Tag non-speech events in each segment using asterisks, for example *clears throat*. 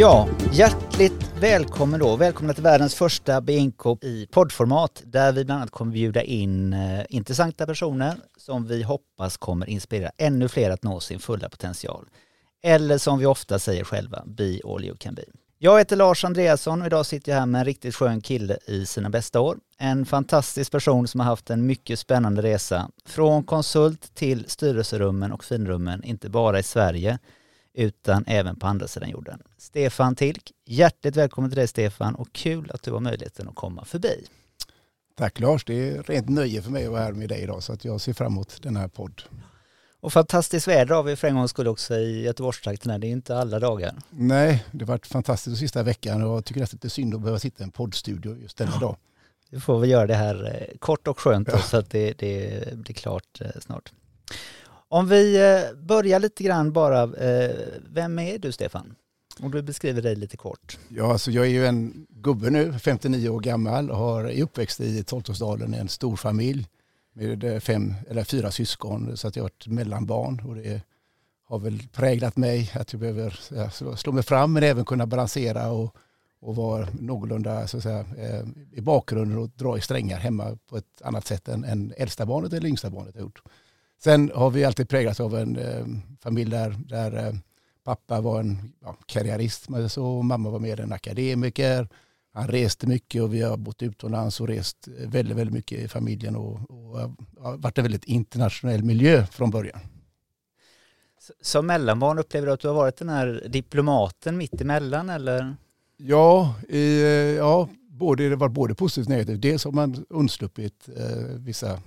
Ja, hjärtligt välkommen då. Välkomna till världens första BNK i poddformat där vi bland annat kommer bjuda in eh, intressanta personer som vi hoppas kommer inspirera ännu fler att nå sin fulla potential. Eller som vi ofta säger själva, be all you can be. Jag heter Lars Andreasson och idag sitter jag här med en riktigt skön kille i sina bästa år. En fantastisk person som har haft en mycket spännande resa. Från konsult till styrelserummen och finrummen, inte bara i Sverige utan även på andra sidan jorden. Stefan Tilk, hjärtligt välkommen till dig Stefan och kul att du har möjligheten att komma förbi. Tack Lars, det är rent nöje för mig att vara här med dig idag så att jag ser fram emot den här podd. Och fantastiskt väder har vi för en gångs skull också i Göteborgstrakten. Det är inte alla dagar. Nej, det har varit fantastiskt de sista veckan och jag tycker nästan att det är synd att behöva sitta i en poddstudio just denna ja. dag. Vi får väl göra det här eh, kort och skönt ja. så att det, det blir klart eh, snart. Om vi eh, börjar lite grann bara, eh, vem är du Stefan? Om du beskriver dig lite kort. Ja, alltså jag är ju en gubbe nu, 59 år gammal och har, är uppväxt i Toltosdalen, en stor familj med eh, fem eller fyra syskon så att jag har ett mellanbarn och det har väl präglat mig att jag behöver slå mig fram men även kunna balansera och, och vara någorlunda så att säga, i bakgrunden och dra i strängar hemma på ett annat sätt än, än äldsta barnet eller yngsta barnet har gjort. Sen har vi alltid präglats av en eh, familj där, där eh, pappa var en ja, karriärist och mamma var mer en akademiker han reste mycket och vi har bott utomlands och rest väldigt, väldigt mycket i familjen och, och har varit en väldigt internationell miljö från början. Som mellanbarn upplever du att du har varit den här diplomaten mitt emellan eller? Ja, i, ja både, det var både positivt och negativt. Dels har man undsluppit eh, vissa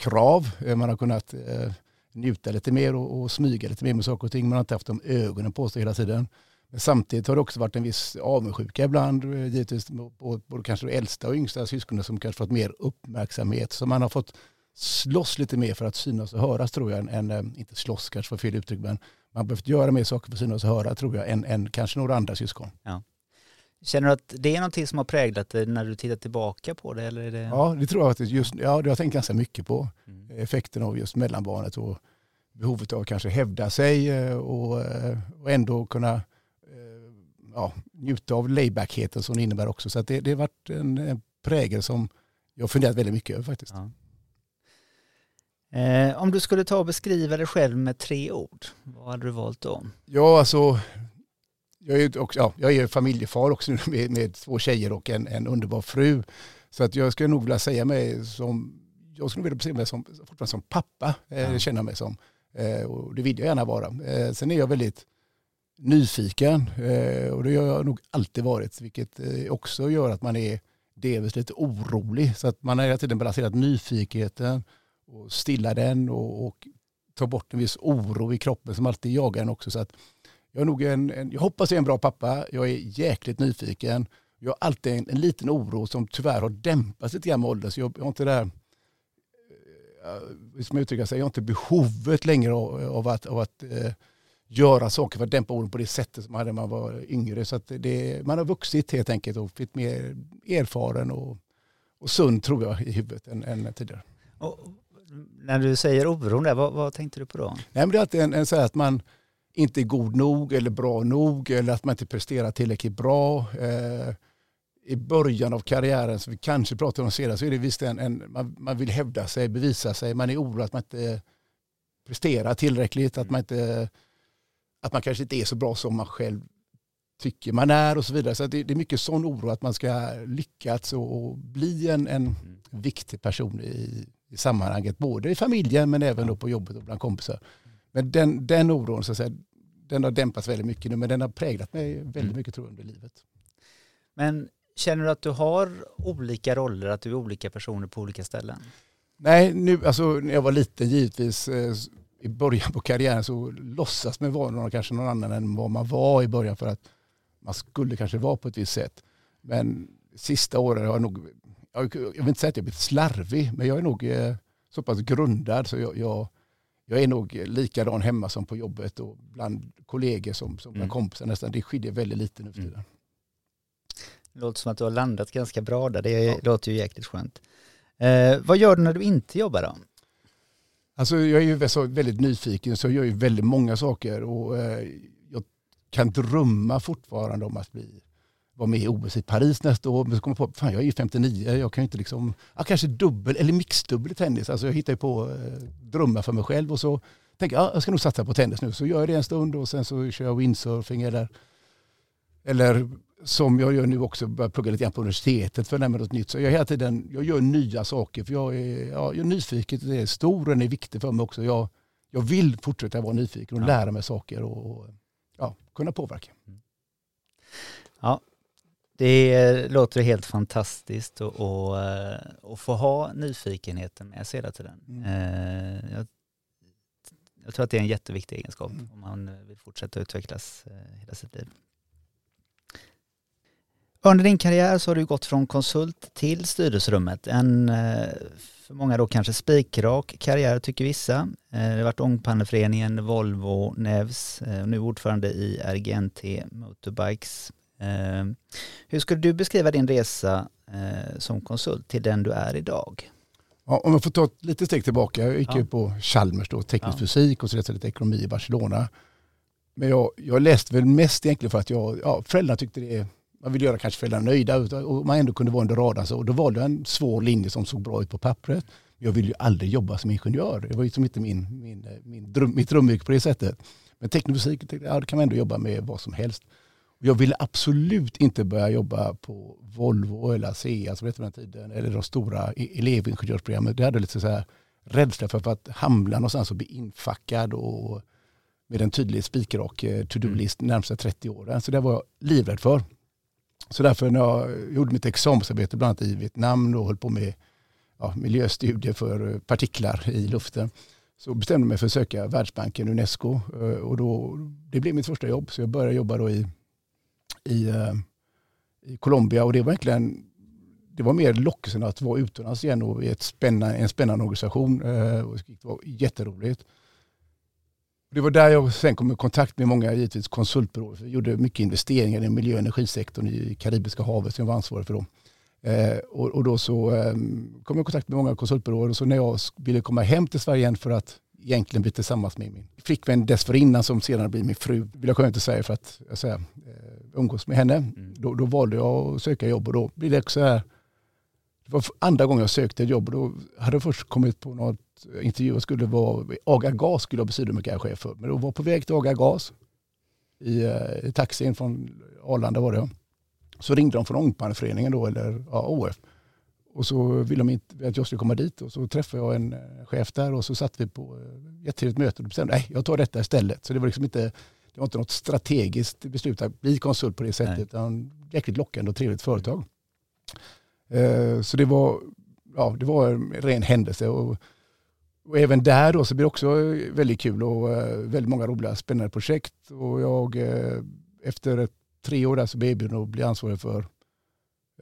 krav. Eh, man har kunnat eh, njuta lite mer och, och smyga lite mer med saker och ting. Man har inte haft de ögonen på sig hela tiden. Men samtidigt har det också varit en viss avundsjuka ibland, eh, givetvis på både kanske de äldsta och yngsta syskonen som kanske fått mer uppmärksamhet. Så man har fått slåss lite mer för att synas och höras tror jag, än, inte slåss kanske var fel uttryck, men man har behövt göra mer saker för att synas och höra tror jag, än, än kanske några andra syskon. Ja. Känner du att det är någonting som har präglat dig när du tittar tillbaka på det? Eller är det... Ja, det tror jag faktiskt. Just, ja, det har jag tänkt ganska mycket på. Mm. Effekten av just mellanbarnet och behovet av att kanske hävda sig eh, och, och ändå kunna ja, njuta av laybackheten som det innebär också. Så det, det har varit en, en prägel som jag har funderat väldigt mycket över faktiskt. Ja. Eh, om du skulle ta och beskriva dig själv med tre ord, vad hade du valt då? Ja, alltså jag är, också, ja, jag är familjefar också *laughs* med, med två tjejer och en, en underbar fru. Så att jag skulle nog vilja säga mig som, jag skulle vilja beskriva mig som, fortfarande som pappa, eh, känna mig som. Eh, och det vill jag gärna vara. Eh, sen är jag väldigt nyfiken eh, och det har jag nog alltid varit vilket eh, också gör att man är delvis lite orolig. Så att man har hela tiden balanserat nyfikenheten och stilla den och, och ta bort en viss oro i kroppen som alltid jagar en också. Så att jag, är nog en, en, jag hoppas jag är en bra pappa, jag är jäkligt nyfiken. Jag har alltid en, en liten oro som tyvärr har dämpats lite grann med åldern. Så jag, jag har inte det där, eh, som jag uttrycker sig, jag har inte behovet längre av, av att, av att eh, göra saker för att dämpa oron på det sättet som man hade när man var yngre. Så det, man har vuxit helt enkelt och blivit mer erfaren och, och sund tror jag i huvudet än, än tidigare. Och när du säger oron där, vad, vad, tänkte du på då? Nej, men det är alltid en, en så att man inte är god nog eller bra nog eller att man inte presterar tillräckligt bra. Eh, I början av karriären, som vi kanske pratade om senare, så är det visst en, en man, man, vill hävda sig, bevisa sig, man är orolig att man inte presterar tillräckligt, att man inte att man kanske inte är så bra som man själv tycker man är och så vidare. Så det, det är mycket sån oro att man ska lyckas och, och bli en, en mm. viktig person i, i sammanhanget, både i familjen men även då på jobbet och bland kompisar. Men den, den oron så att säga, den har dämpats väldigt mycket nu men den har präglat mig väldigt mm. mycket tror jag, under livet. Men känner du att du har olika roller, att du är olika personer på olika ställen? Nej, nu, alltså, när jag var liten givetvis eh, i början på karriären så låtsas man vara någon, kanske någon annan än vad man var i början för att man skulle kanske vara på ett visst sätt. Men sista åren har jag nog, jag vill inte säga att jag blivit slarvig, men jag är nog eh, så pass grundad så jag, jag, jag är nog likadan hemma som på jobbet och bland kollegor som, som bland mm. kompisar nästan. Det skiljer väldigt lite nu för mm. tiden. Det låter som att du har landat ganska bra där. Det ja. låter ju jäkligt skönt. Eh, vad gör du när du inte jobbar då? Alltså jag är ju väldigt nyfiken så jag gör ju väldigt många saker och eh, jag kan drömma fortfarande om att bli vara med i OS i Paris nästa år. Men så kommer jag på, fan jag är ju 59, jag kan ju inte liksom, ja, kanske dubbel eller mixdubbel i tennis. Alltså jag hittar ju på eh, drömmar för mig själv och så tänker jag, ja, jag ska nog satsa på tennis nu. Så gör jag det en stund och sen så kör jag windsurfing eller, eller som jag gör nu också, börjar plugga lite grann på universitetet för att mig något nytt. Så jag, hela tiden, jag gör nya saker för jag är, ja, jag är nyfiken, det är stor och den är viktig för mig också. Jag, jag vill fortsätta vara nyfiken och ja. lära mig saker och, och ja, kunna påverka. Ja, det låter helt fantastiskt att och, och få ha nyfikenheten med sig hela tiden. Mm. Eh, jag, jag, tror att det är en jätteviktig egenskap mm. om man vill fortsätta utvecklas eh, hela sitt liv. Under din karriär så har du gått från konsult till styrelserummet. En eh, för många då kanske spikrak karriär tycker vissa. Det har varit Ångpanneföreningen, Volvo, Nevs, nu ordförande i RGNT Motorbikes Eh, hur skulle du beskriva din resa eh, som konsult till den du är idag? Ja, om jag får ta ett litet steg tillbaka. Jag gick ja. på Chalmers, då, teknisk ja. fysik och så läste lite ekonomi i Barcelona. Men jag, jag läste väl mest egentligen för att jag, ja, föräldrarna tyckte det man ville göra kanske föräldrarna nöjda och man ändå kunde vara under radarn. Så, och då valde jag en svår linje som såg bra ut på pappret. Jag ville ju aldrig jobba som ingenjör. Det var ju som inte min, min, min dröm, mitt drömyrke på det sättet. Men teknisk fysik, ja, det kan man ändå jobba med vad som helst. Jag ville absolut inte börja jobba på Volvo eller ASEA som det hette den tiden, eller de stora e- elevingenjörsprogrammen. Det hade lite så här rädsla för att hamna någonstans och bli infackad och med en tydlig spikrak eh, to-do-list mm. närmsta 30 åren. Så det var jag livrädd för. Så därför när jag gjorde mitt examensarbete bland annat i Vietnam och höll på med ja, miljöstudier för partiklar i luften så bestämde jag mig för att söka Världsbanken, Unesco. Eh, och då, det blev mitt första jobb. Så jag började jobba då i i, eh, i Colombia och det var egentligen det var mer lockelsen att vara utomlands igen och i ett spännande, en spännande organisation. Eh, det var jätteroligt. Det var där jag sen kom i kontakt med många givetvis konsultbyråer. Jag gjorde mycket investeringar i miljö och energisektorn i Karibiska havet som jag var ansvarig för då. Eh, och, och, då så eh, kom jag i kontakt med många konsultbyråer och så när jag ville komma hem till Sverige igen för att egentligen bli tillsammans med min flickvän dessförinnan som sedan blir min fru, vill jag till Sverige för att jag säger, umgås med henne. Mm. Då, då, valde jag att söka jobb och då blir det också här. Det var andra gången jag sökte ett jobb och då hade jag först kommit på något intervju och skulle vara Aga Gas skulle jag bli sidomekanikchef för. Men då var på väg till Aga Gas i, eh, i taxin från Arlanda var det. Så ringde de från Ångpanneföreningen då eller ja, OF. Och så ville de inte att jag skulle komma dit och så träffade jag en eh, chef där och så satt vi på ett jättetrevligt möte och bestämde att jag tar detta istället. Så det var liksom inte det var inte något strategiskt beslut att bli konsult på det sättet. Nej. Utan jäkligt lockande och trevligt företag. Eh, så det var, ja, det var en ren händelse. Och, och även där då så blir det också väldigt kul och eh, väldigt många roliga spännande projekt. Och jag eh, efter tre år där så blev jag att bli ansvarig för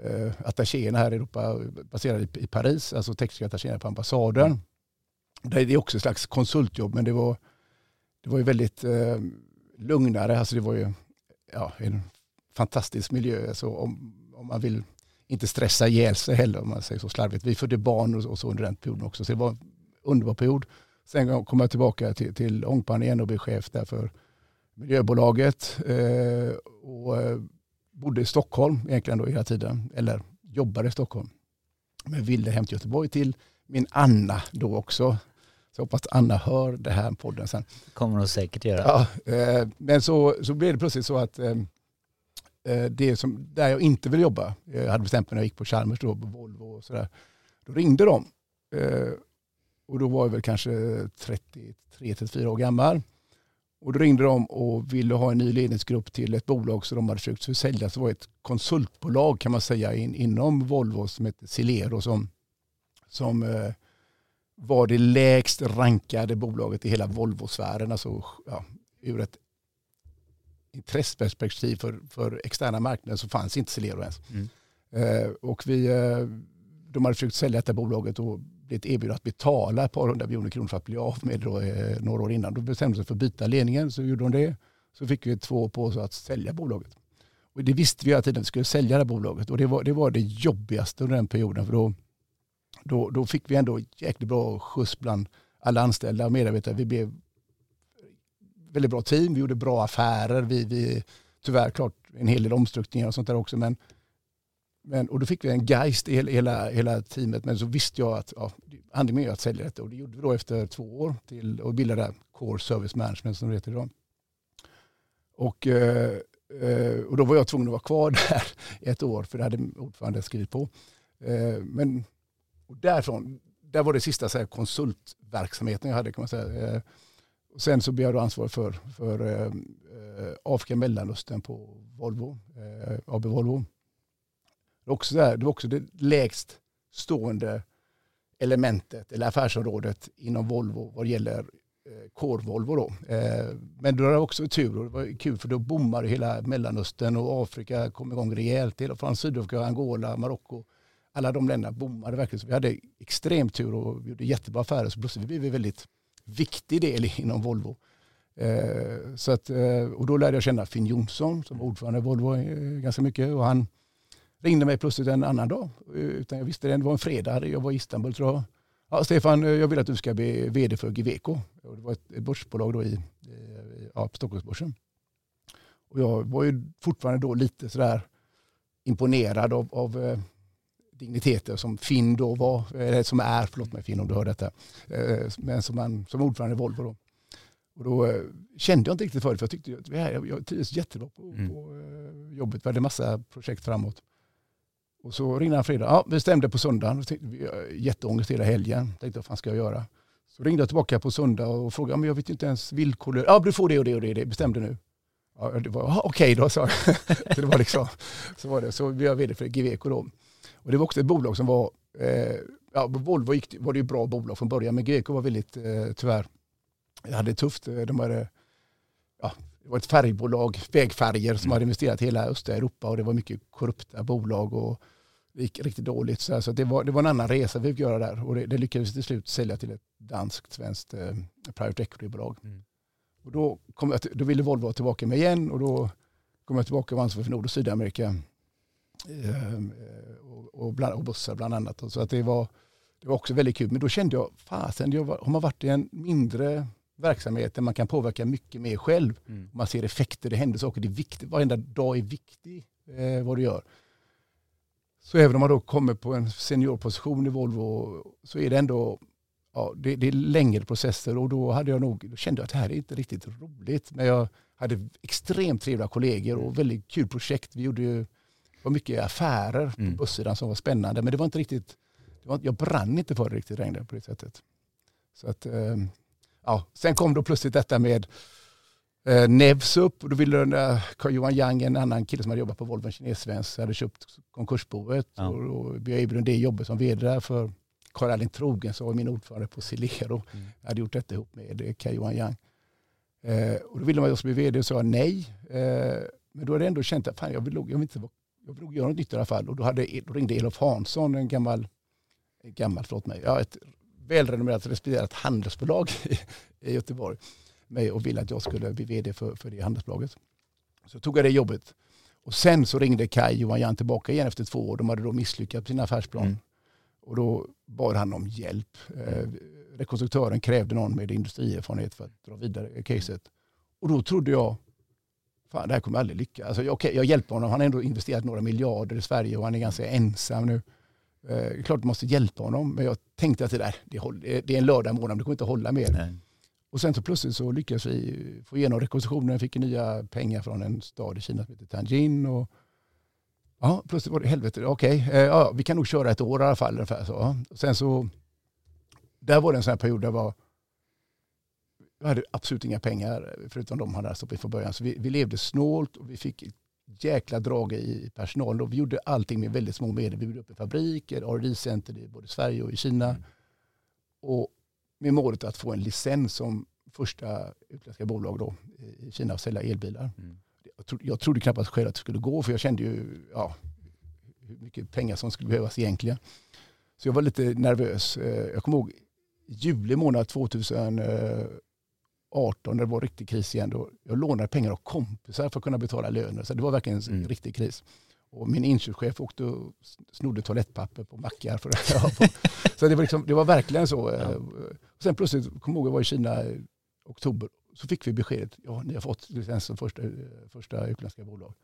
eh, attachéerna här i Europa baserade i, i Paris, alltså tekniska attachéerna på ambassaden. Mm. Det är också ett slags konsultjobb men det var, det var ju väldigt eh, lugnare. Alltså det var ju ja, en fantastisk miljö. Så om, om man vill inte stressa ihjäl sig heller om man säger så slarvigt. Vi födde barn och, och så under den perioden också. Så det var en underbar period. Sen kom jag tillbaka till, till Ångpan igen och blev chef där för miljöbolaget. Eh, och eh, bodde i Stockholm egentligen då hela tiden. Eller jobbade i Stockholm. Men ville hem till Göteborg till min Anna då också. Så hoppas Anna hör det här podden sen. kommer hon säkert göra. Ja, eh, men så, så blev det plötsligt så att eh, eh, det som, där jag inte ville jobba, jag hade bestämt mig när jag gick på Chalmers då, på Volvo och sådär, då ringde de. Och då var jag väl kanske 33-34 år gammal. Och då ringde de och ville ha en ny ledningsgrupp till ett bolag som de hade försökt sälja. Så det var ett konsultbolag kan man säga in, inom Volvo som hette Silero som, som var det lägst rankade bolaget i hela Volvo-sfären. Alltså, ja, ur ett intresseperspektiv för, för externa marknaden så fanns inte Celero ens. Mm. Eh, och vi, eh, de hade försökt sälja detta bolaget och blivit erbjuden att betala ett par hundra miljoner kronor för att bli av med det eh, några år innan. Då bestämde sig för att byta ledningen, så gjorde de det. Så fick vi två på oss att sälja bolaget. Och det visste vi hela tiden att vi skulle sälja det här bolaget. Och det var, det var det jobbigaste under den perioden. För då, då, då fick vi ändå jäkligt bra skjuts bland alla anställda och medarbetare. Vi blev väldigt bra team, vi gjorde bra affärer, vi, vi tyvärr klart en hel del omstruktureringar och sånt där också. Men, men, och då fick vi en geist i hela, hela, teamet. Men så visste jag att ja, anledningen är att sälja detta. Och det gjorde vi då efter två år till och bildade Core Service Management som det heter idag. Och, eh, eh, och då var jag tvungen att vara kvar *laughs* där ett år för det hade ordförande skrivit på. Eh, men och därifrån, där var det sista så här, konsultverksamheten jag hade kan man säga. Och sen så blev jag då ansvarig för, för Afrika Mellanöstern på Volvo, AB Volvo. Det var, också där, det var också det lägst stående elementet eller affärsområdet inom Volvo vad gäller eh, Core Volvo. Då. Eh, men då var det också tur och det var kul för då bommade hela Mellanöstern och Afrika kom igång rejält. Hela från Sydafrika, Angola, Marocko. Alla de länderna bommade verkligen. Så vi hade extremt tur och gjorde jättebra affärer. Så plötsligt blev vi en väldigt viktig del inom Volvo. Eh, så att, och då lärde jag känna Finn Jonsson som var ordförande i Volvo ganska mycket. Och han ringde mig plötsligt en annan dag. Utan jag visste det, det var en fredag, jag var i Istanbul tror jag. Ja, Stefan, jag vill att du ska bli vd för Giveco. Det var ett börsbolag då i, ja, på Stockholmsbörsen. Och jag var ju fortfarande då lite sådär imponerad av, av digniteter som Finn då var, eller som är, förlåt mig Finn om du hör detta, eh, men som, man, som ordförande i Volvo. Då. Och då eh, kände jag inte riktigt för det, för jag tyckte att jag, jag trivdes jättebra på, mm. på eh, jobbet. Vi hade massa projekt framåt. Och så ringde han fredag. Ja, vi stämde på söndagen. Jätteångest hela helgen. Tänkte vad fan ska jag göra? Så ringde jag tillbaka på söndag och frågade, men jag vet inte ens villkor. Ja, du får det och det och det. Bestämde nu. Ja, det var okej okay då, sa jag. *laughs* så det var liksom, så var det. Så blev jag vd för Giveco då. Och det var också ett bolag som var, eh, ja, Volvo gick, var det ju bra bolag från början, men Giveco var väldigt, eh, tyvärr, hade det tufft. De hade, ja, det var ett färgbolag, vägfärger, som mm. hade investerat i hela östra Europa och det var mycket korrupta bolag och det gick riktigt dåligt. Så, alltså, det, var, det var en annan resa vi fick göra där och det, det lyckades till slut sälja till ett danskt, svenskt eh, private equity-bolag. Mm. Och då, kom jag, då ville Volvo tillbaka med igen och då kom jag tillbaka och var ansvarig för Nord och Sydamerika. Ehm, och, och, bland, och bussar bland annat. Så att det, var, det var också väldigt kul. Men då kände jag, fasen, jag har man varit i en mindre verksamhet där man kan påverka mycket mer själv. Mm. Man ser effekter, det händer saker, det är viktigt. Varenda dag är viktig eh, vad du gör. Så även om man då kommer på en seniorposition i Volvo så är det ändå ja, det, det, är längre processer och då, hade jag nog, då kände jag att det här är inte riktigt roligt. Men jag hade extremt trevliga kollegor och väldigt kul projekt. Vi gjorde ju var mycket affärer på mm. busssidan som var spännande. Men det var inte riktigt, det var, jag brann inte för det riktigt längre på det sättet. Så att, eh, ja. Sen kom då plötsligt detta med eh, Nevs upp och då ville eh, Carl-Johan Young, en annan kille som hade jobbat på Volvo, en kinesvensk, hade köpt konkursboet ja. och, och blev erbjuden det jobbet som vd där för Karl Erling Trogen som var min ordförande på Silero. Mm. Jag hade gjort detta ihop med Carl-Johan Young. Eh, och då ville man att jag skulle bli vd och sa nej. Eh, men då hade jag ändå känt att fan, jag, vill, jag vill inte jag ville göra något nytt i alla fall. Och då, hade, då ringde Elof Hansson, en gammal, gammal förlåt mig, ja, ett välrenommerat respekterat handelsbolag i, *laughs* i Göteborg mig och ville att jag skulle bli vd för, för det handelsbolaget. Så tog jag det jobbet. Och sen så ringde Kai Johan Jan tillbaka igen efter två år. De hade då misslyckats på sin affärsplan. Mm. Och då bad han om hjälp. Eh, rekonstruktören krävde någon med industrierfarenhet för att dra vidare caset. Och då trodde jag, fan det här kommer aldrig lyckas. Alltså, okay, jag hjälper honom, han har ändå investerat några miljarder i Sverige och han är ganska ensam nu. Eh, klart du måste hjälpa honom, men jag tänkte att det där, det, det är en lördag morgon, det kommer inte hålla mer. Nej. Och sen så plötsligt så lyckades vi få igenom rekonstruktionen, fick nya pengar från en stad i Kina som heter Tianjin. Och, ja, plötsligt var det helvete, okej, okay, eh, ja, vi kan nog köra ett år i alla fall. Ungefär så. Och sen så, där var det en sån här period där var vi hade absolut inga pengar förutom de hade stoppat in från början. Så vi, vi, levde snålt och vi fick jäkla drag i personalen. Och vi gjorde allting med väldigt små medel. Vi byggde upp en fabrik, ett R&D-center i både Sverige och i Kina. Mm. Och med målet att få en licens som första utländska bolag då, i Kina att sälja elbilar. Mm. Jag, trodde, jag trodde knappast själv att det skulle gå för jag kände ju ja, hur mycket pengar som skulle behövas egentligen. Så jag var lite nervös. Eh, jag kommer ihåg juli månad 2000 18 när det var riktig kris igen. Då jag lånade pengar av kompisar för att kunna betala löner. Så det var verkligen en mm. riktig kris. Och min inköpschef åkte och snodde toalettpapper på mackar. För att, *laughs* så det var, liksom, det var verkligen så. Ja. Och sen plötsligt, kom ihåg, jag var i Kina i oktober. så fick vi beskedet, ja ni har fått licens som första, första utländska bolag.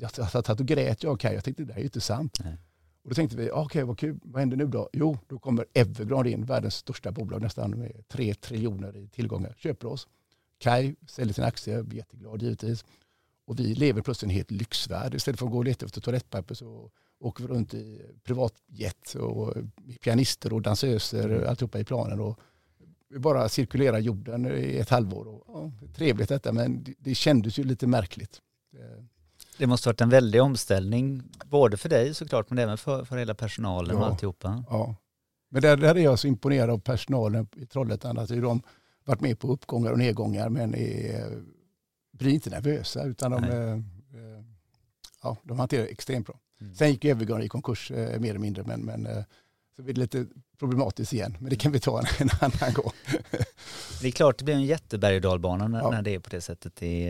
Jag satt och grät jag och Kaj, jag tänkte det här är ju inte sant. Nej. Och då tänkte vi, ah, okej okay, vad kul, vad händer nu då? Jo, då kommer Evergrande in, världens största bolag nästan med tre triljoner i tillgångar, köper oss. Kai säljer sina aktier, jätteglad givetvis. Och vi lever plötsligt i en helt lyxvärld. Istället för att gå och leta efter toalettpapper så åker vi runt i privatjet och pianister och dansöser alltihopa i planen. Och vi bara cirkulerar jorden i ett halvår. Och, ja, trevligt detta men det, det kändes ju lite märkligt. Eh, det måste varit en väldig omställning, både för dig såklart, men även för, för hela personalen ja, och alltihopa. Ja, men där, där är jag så imponerad av personalen i Trollhättan. Att de varit med på uppgångar och nedgångar men är, blir inte nervösa utan de, eh, ja, de hanterar extremt bra. Mm. Sen gick Evergrande i konkurs eh, mer eller mindre men, men eh, så blir det lite problematiskt igen. Men det kan vi ta en, en annan gång. det är klart det blir en jätteberg och dalbana när, ja. när det är på det sättet. Det,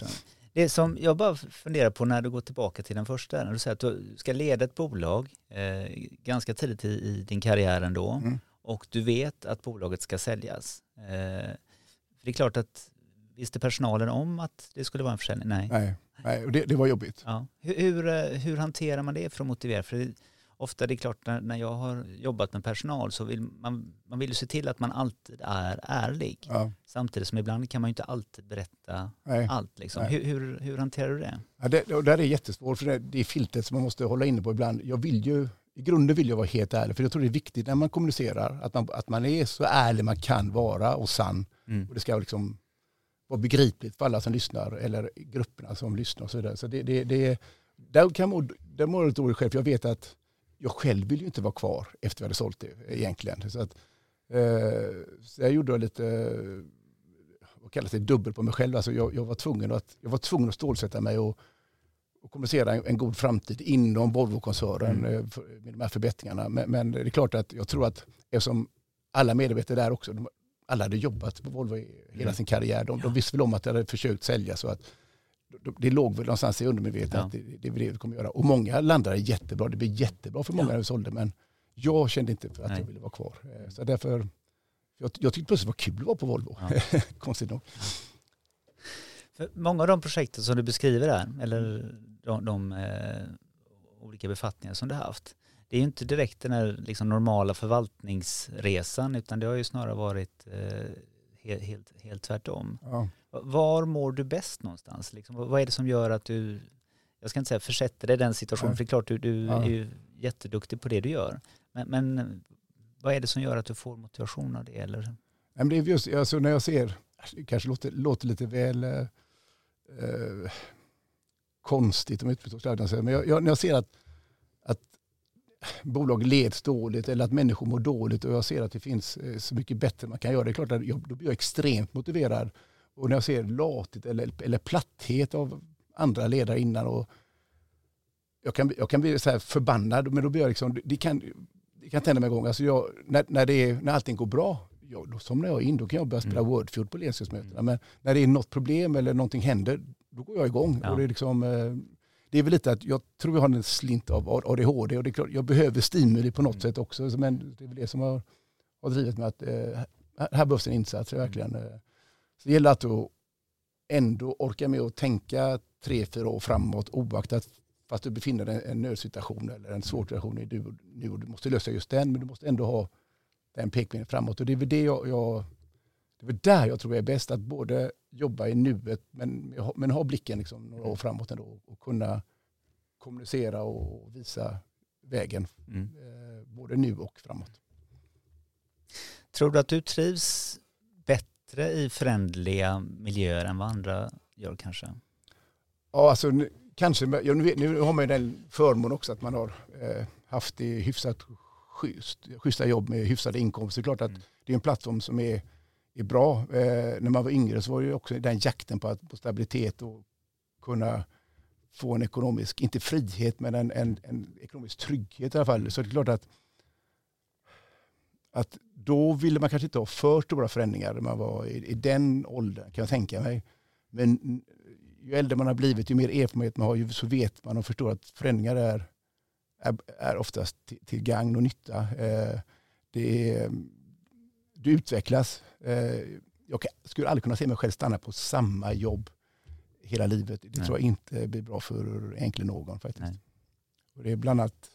ja. Det som jag bara funderar på när du går tillbaka till den första, när du säger att du ska leda ett bolag eh, ganska tidigt i, i, din karriär ändå mm. och du vet att bolaget ska säljas. Eh, för det är klart att visste personalen om att det skulle vara en försäljning? Nej. Nej, Nej det, det var jobbigt. Ja. Hur, hur, eh, hur, hanterar man det för att motivera? För ofta det är klart när, när jag har jobbat med personal så vill man, man vill ju se till att man alltid är ärlig. Ja. Samtidigt som ibland kan man ju inte alltid berätta Nej. allt. Liksom. Hur, hur, hur, hanterar du det? Ja, det, och där är jättesvårt för det, det är filtret som man måste hålla inne på ibland. Jag vill ju, i grunden vill jag vara helt ärlig för jag tror det är viktigt när man kommunicerar att man, att man är så ärlig man kan vara och sann. Mm. Och det ska liksom vara begripligt för alla som lyssnar eller grupperna som lyssnar och så vidare. Så det, det, det, där kan må, där mår jag orolig själv för jag vet att jag själv vill ju inte vara kvar efter vi hade sålt det egentligen. Så, att, eh, så jag gjorde lite, vad kallas det, dubbel på mig själv. Alltså jag, jag, var tvungen att, jag var tvungen att stålsätta mig och, och kommunicera en, en god framtid inom Volvo-koncernen mm. Eh, med de här förbättringarna. Men, men, det är klart att jag tror att eftersom alla medarbetare där också, de, alla hade jobbat på Volvo hela mm. sin karriär. De, de visste väl om att det hade försökt sälja så att det låg väl någonstans i undermedvetet ja. att det, det vi kommer göra. Och många landade jättebra. Det blev jättebra för många ja. sålde. Men jag kände inte att Nej. jag ville vara kvar. Eh, så därför, jag, jag tyckte plötsligt det var kul att vara på Volvo. Ja. *laughs* Konstigt nog. För många av de projekten som du beskriver där, eller de, de eh, olika befattningar som du har haft, det är ju inte direkt den här liksom normala förvaltningsresan utan det har ju snarare varit eh, helt, helt, helt tvärtom. Ja. Var mår du bäst någonstans? Liksom, vad är det som gör att du, jag ska inte säga försätter dig i den situationen, ja. för det är klart du, du ja. är ju jätteduktig på det du gör. Men, men, vad är det som gör att du får motivation av det? Eller? det är just, alltså när jag ser, det kanske låter, låter lite väl eh, eh konstigt om uttrycket men jag, jag, när jag ser att bolag leds dåligt eller att människor mår dåligt och jag ser att det finns eh, så mycket bättre man kan göra. Det är klart att jag, då blir jag extremt motiverad och när jag ser lathet eller, eller platthet av andra ledare innan och jag kan, jag kan bli så här förbannad, men då blir jag liksom, det kan, det kan tända mig igång. Alltså jag, när, när, det är, när allting går bra, ja, då somnar jag in, då kan jag börja spela mm. Wordfeud på ledningsmötena. Men när det är något problem eller någonting händer, då går jag igång. Ja. Och det, är liksom, eh, det är väl lite att jag tror jag har en slint av ADHD och det är klart, jag behöver stimuli på något mm. sätt också. Men det är väl det som har, har drivit mig att eh, här behövs en insats. Verkligen. Mm. Så det gäller att ändå orka med att tänka tre, fyra år framåt oaktat fast du befinner dig i en nödsituation eller en svår situation i du, nu och du måste lösa just den men du måste ändå ha den pekpinnen framåt. Och det är väl det jag, jag det är där jag tror jag är bäst, att både jobba i nuet men, men ha blicken liksom några år framåt ändå och kunna kommunicera och visa vägen mm. eh, både nu och framåt. Tror du att du trivs bättre i förändliga miljöer än vad andra gör kanske? Ja, alltså kanske. Ja, nu, nu har man ju den förmån också att man har eh, haft det hyfsat schysst, schyssta jobb med hyfsade inkomster. Det är klart att mm. det är en plattform som är, är bra. Eh, när man var yngre så var det också den jakten på, att, på stabilitet och kunna få en ekonomisk, inte frihet, men en, en, en ekonomisk trygghet i alla fall. Så det är klart att, att då ville man kanske inte ha för stora förändringar när man var i, i den åldern kan jag tänka mig. Men ju äldre man har blivit, ju mer erfarenhet man har, så vet man och förstår att förändringar är, är, är oftast till, till gagn och nytta. Eh, det är, du utvecklas. Eh, jag skulle aldrig kunna se mig själv stanna på samma jobb hela livet. Det Nej. tror jag inte blir bra för egentligen någon faktiskt. Och det är bland annat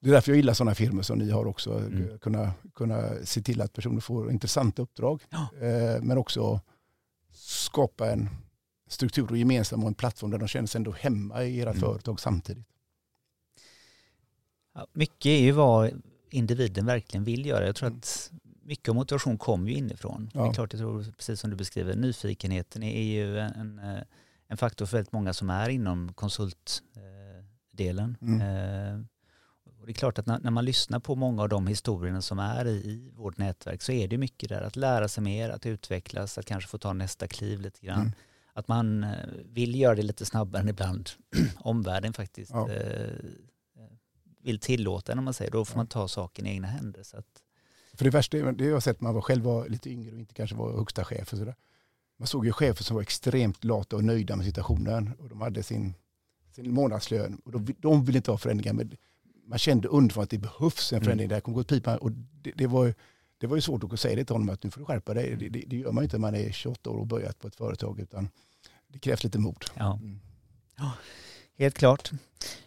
det är därför jag gillar sådana firmor som ni har också. Mm. Kunna, kunna se till att personer får intressanta uppdrag. Ja. Eh, men också skapa en struktur och gemensam och en plattform där de känner sig ändå hemma i era mm. företag samtidigt. Ja, mycket är ju vad individen verkligen vill göra. Jag tror mm. att mycket av motivation kommer ju inifrån. Ja. Det är klart, jag tror precis som du beskriver, nyfikenheten är ju en, en faktor för väldigt många som är inom konsultdelen. Mm. Eh, och det är klart att när, när, man lyssnar på många av de historierna som är i, i vårt nätverk så är det mycket där att lära sig mer, att utvecklas, att kanske få ta nästa kliv lite grann. Mm. Att man eh, vill göra det lite snabbare än ibland *clears throat* omvärlden faktiskt ja. eh, vill tillåta en om man säger. Då får man ta saken i egna händer. Så att... För det värsta det jag har sett när man var själv var lite yngre och inte kanske var högsta chef. Och sådär. Man såg ju chefer som var extremt lata och nöjda med situationen. Och de hade sin, sin månadslön. Och de, de ville inte ha förändringar. Men man kände underifrån att det behövs en förändring. Mm. Det här kommer gå åt pipan. Och det, det, var, det var ju svårt att säga det till honom att nu får du skärpa dig. Det, det, det gör man ju inte när man är 28 år och börjat på ett företag. Utan det krävs lite mod. Ja. Mm. ja helt klart.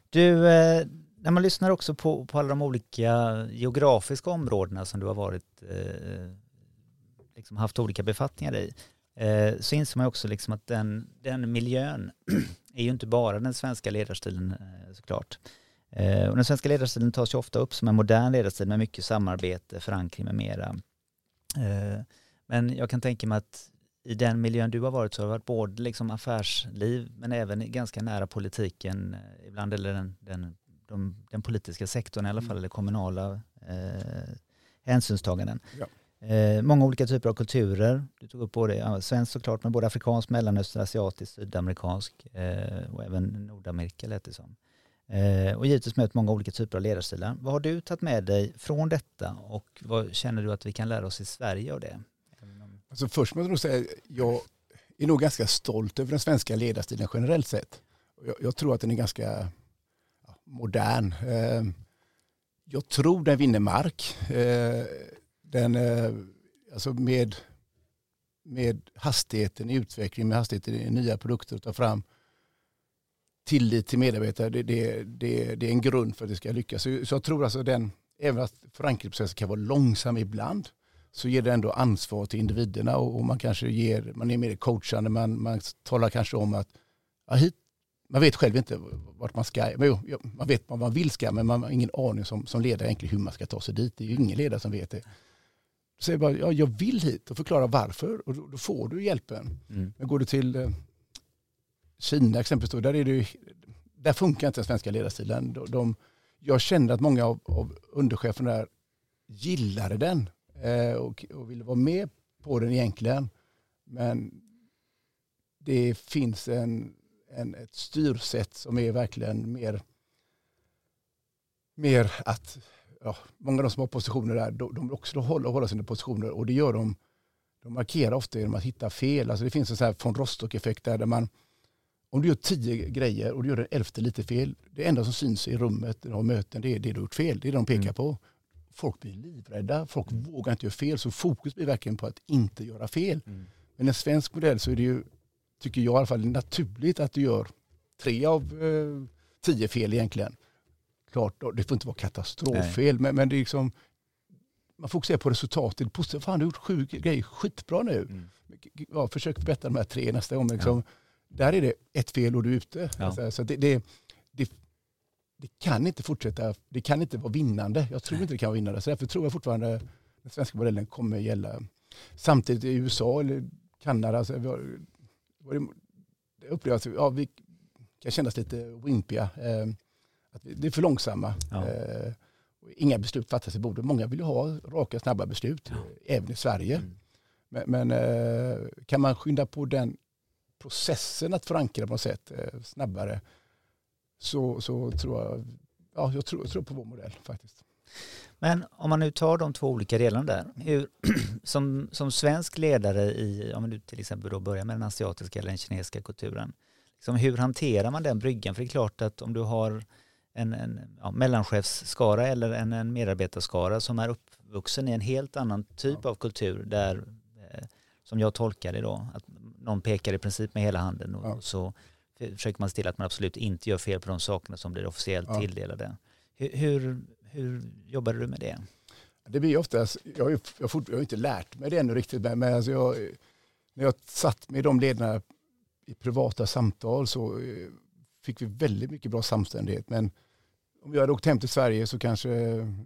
Du, eh, när man lyssnar också på, på alla de olika geografiska områdena som du har varit, eh, liksom haft olika befattningar i, eh, så inser man också liksom att den, den miljön *clears throat* är ju inte bara den svenska ledarstilen eh, såklart. Eh, och den svenska ledarstilen tas ju ofta upp som en modern ledarstil med mycket samarbete, förankring med mera. Eh, men jag kan tänka mig att i den miljön du har varit så har det varit både liksom affärsliv men även ganska nära politiken eh, ibland eller den, den de, den politiska sektorn i alla fall, mm. eller kommunala eh, hänsynstaganden. Ja. Eh, många olika typer av kulturer. Du tog upp både ja, svenskt såklart, men både afrikansk, mellanöstern, asiatisk, sydamerikansk eh, och även Nordamerika lät det som. Eh, och givetvis mött många olika typer av ledarstilar. Vad har du tagit med dig från detta och vad känner du att vi kan lära oss i Sverige av det? Alltså först måste jag nog säga, jag är nog ganska stolt över den svenska ledarstilen generellt sett. Jag, jag tror att den är ganska modern. Eh, jag tror den vinner mark. Eh, den, eh, alltså med, med hastigheten i utveckling, med hastigheten i nya produkter att ta fram tillit till medarbetare, det, det, det, det är en grund för att det ska lyckas. Så, så jag tror alltså den, även att förankringsprocessen kan vara långsam ibland, så ger det ändå ansvar till individerna och, och man kanske ger, man är mer coachande, man, man talar kanske om att ja, hit, man vet själv inte vart man ska. Men jo, man vet vad man vill ska, men man har ingen aning som, som ledare egentligen hur man ska ta sig dit. Det är ju ingen ledare som vet det. Du säger bara, ja, jag vill hit och förklara varför och då, då får du hjälpen. Mm. Men går du till eh, Kina exempelvis, då, där, är det, där funkar inte den svenska ledarstilen. De, de, jag kände att många av, av undercheferna där gillade den eh, och, och ville vara med på den egentligen. Men det finns en en, ett styrsätt som är verkligen mer, mer att ja, många av de som har positioner där, de, de också håller, håller sina positioner och det gör de, de markerar ofta genom att hitta fel. Alltså det finns en sån här von Rostock-effekt där, där man, om du gör tio grejer och du gör den elfte lite fel, det enda som syns i rummet när du har möten, det är det du har gjort fel. Det är det de pekar mm. på. Folk blir livrädda, folk mm. vågar inte göra fel, så fokus blir verkligen på att inte göra fel. Mm. Men en svensk modell så är det ju tycker jag i alla fall, naturligt att du gör tre av eh, tio fel egentligen. Klart, det får inte vara katastroffel, men, men det är liksom, man fokuserar på resultatet. Positivt. Fan, du har gjort sju grejer skitbra nu. Mm. Ja, försök förbättra de här tre nästa gång. Liksom, ja. Där är det ett fel och du är ute. Ja. Alltså, så det, det, det, det, kan inte fortsätta, det kan inte vara vinnande. Jag tror Nej. inte det kan vara vinnande. Så därför tror jag fortfarande den svenska modellen kommer gälla. Samtidigt i USA eller Kanada, alltså, det upplevs, ja, vi kan kännas lite wimpiga. Eh, att det är för långsamma. Ja. Eh, inga beslut fattas i bordet. Många vill ju ha raka, snabba beslut, ja. även i Sverige. Mm. Men, men eh, kan man skynda på den processen att förankra på något sätt eh, snabbare så, så tror jag, ja, jag tror, jag tror på vår modell faktiskt. Men om man nu tar de två olika delarna där, hur, *clears throat* som, som svensk ledare i, om man nu till exempel då börjar med den asiatiska eller den kinesiska kulturen, liksom hur hanterar man den bryggan? För det är klart att om du har en, en ja, mellanchefsskara eller en, en medarbetarskara som är uppvuxen i en helt annan typ ja. av kultur där eh, som jag tolkar det då, att någon pekar i princip med hela handen och, Ja. och så försöker man se till att man absolut inte gör fel på de sakerna som blir officiellt tilldelade. Hur, hur, hur jobbade du med det? Det blir oftast, jag har ju jag har fort, jag har inte lärt mig det ännu riktigt, men alltså jag, när jag satt med de ledarna i privata samtal så eh, fick vi väldigt mycket bra samstämmighet. Men om jag hade åkt hem till Sverige så kanske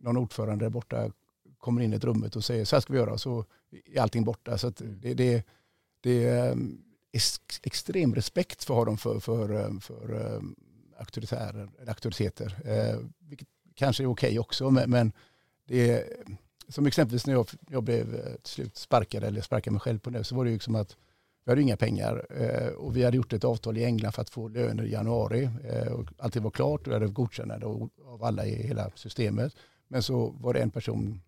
någon ordförande där borta kommer in i rummet och säger så här ska vi göra så är allting borta. Så att det, det, det är ex- extrem respekt för har de för, för, för um, auktoritärer, auktoriteter. Eh, vilket kanske är okej också men, men det är, som exempelvis när jag, jag blev eh, till slut sparkad eller sparkade mig själv på det så var det ju som att vi hade inga pengar eh, och vi hade gjort ett avtal i England för att få löner i januari. Eh, och allting var klart och vi hade godkännande av alla i hela systemet. Men så var det en person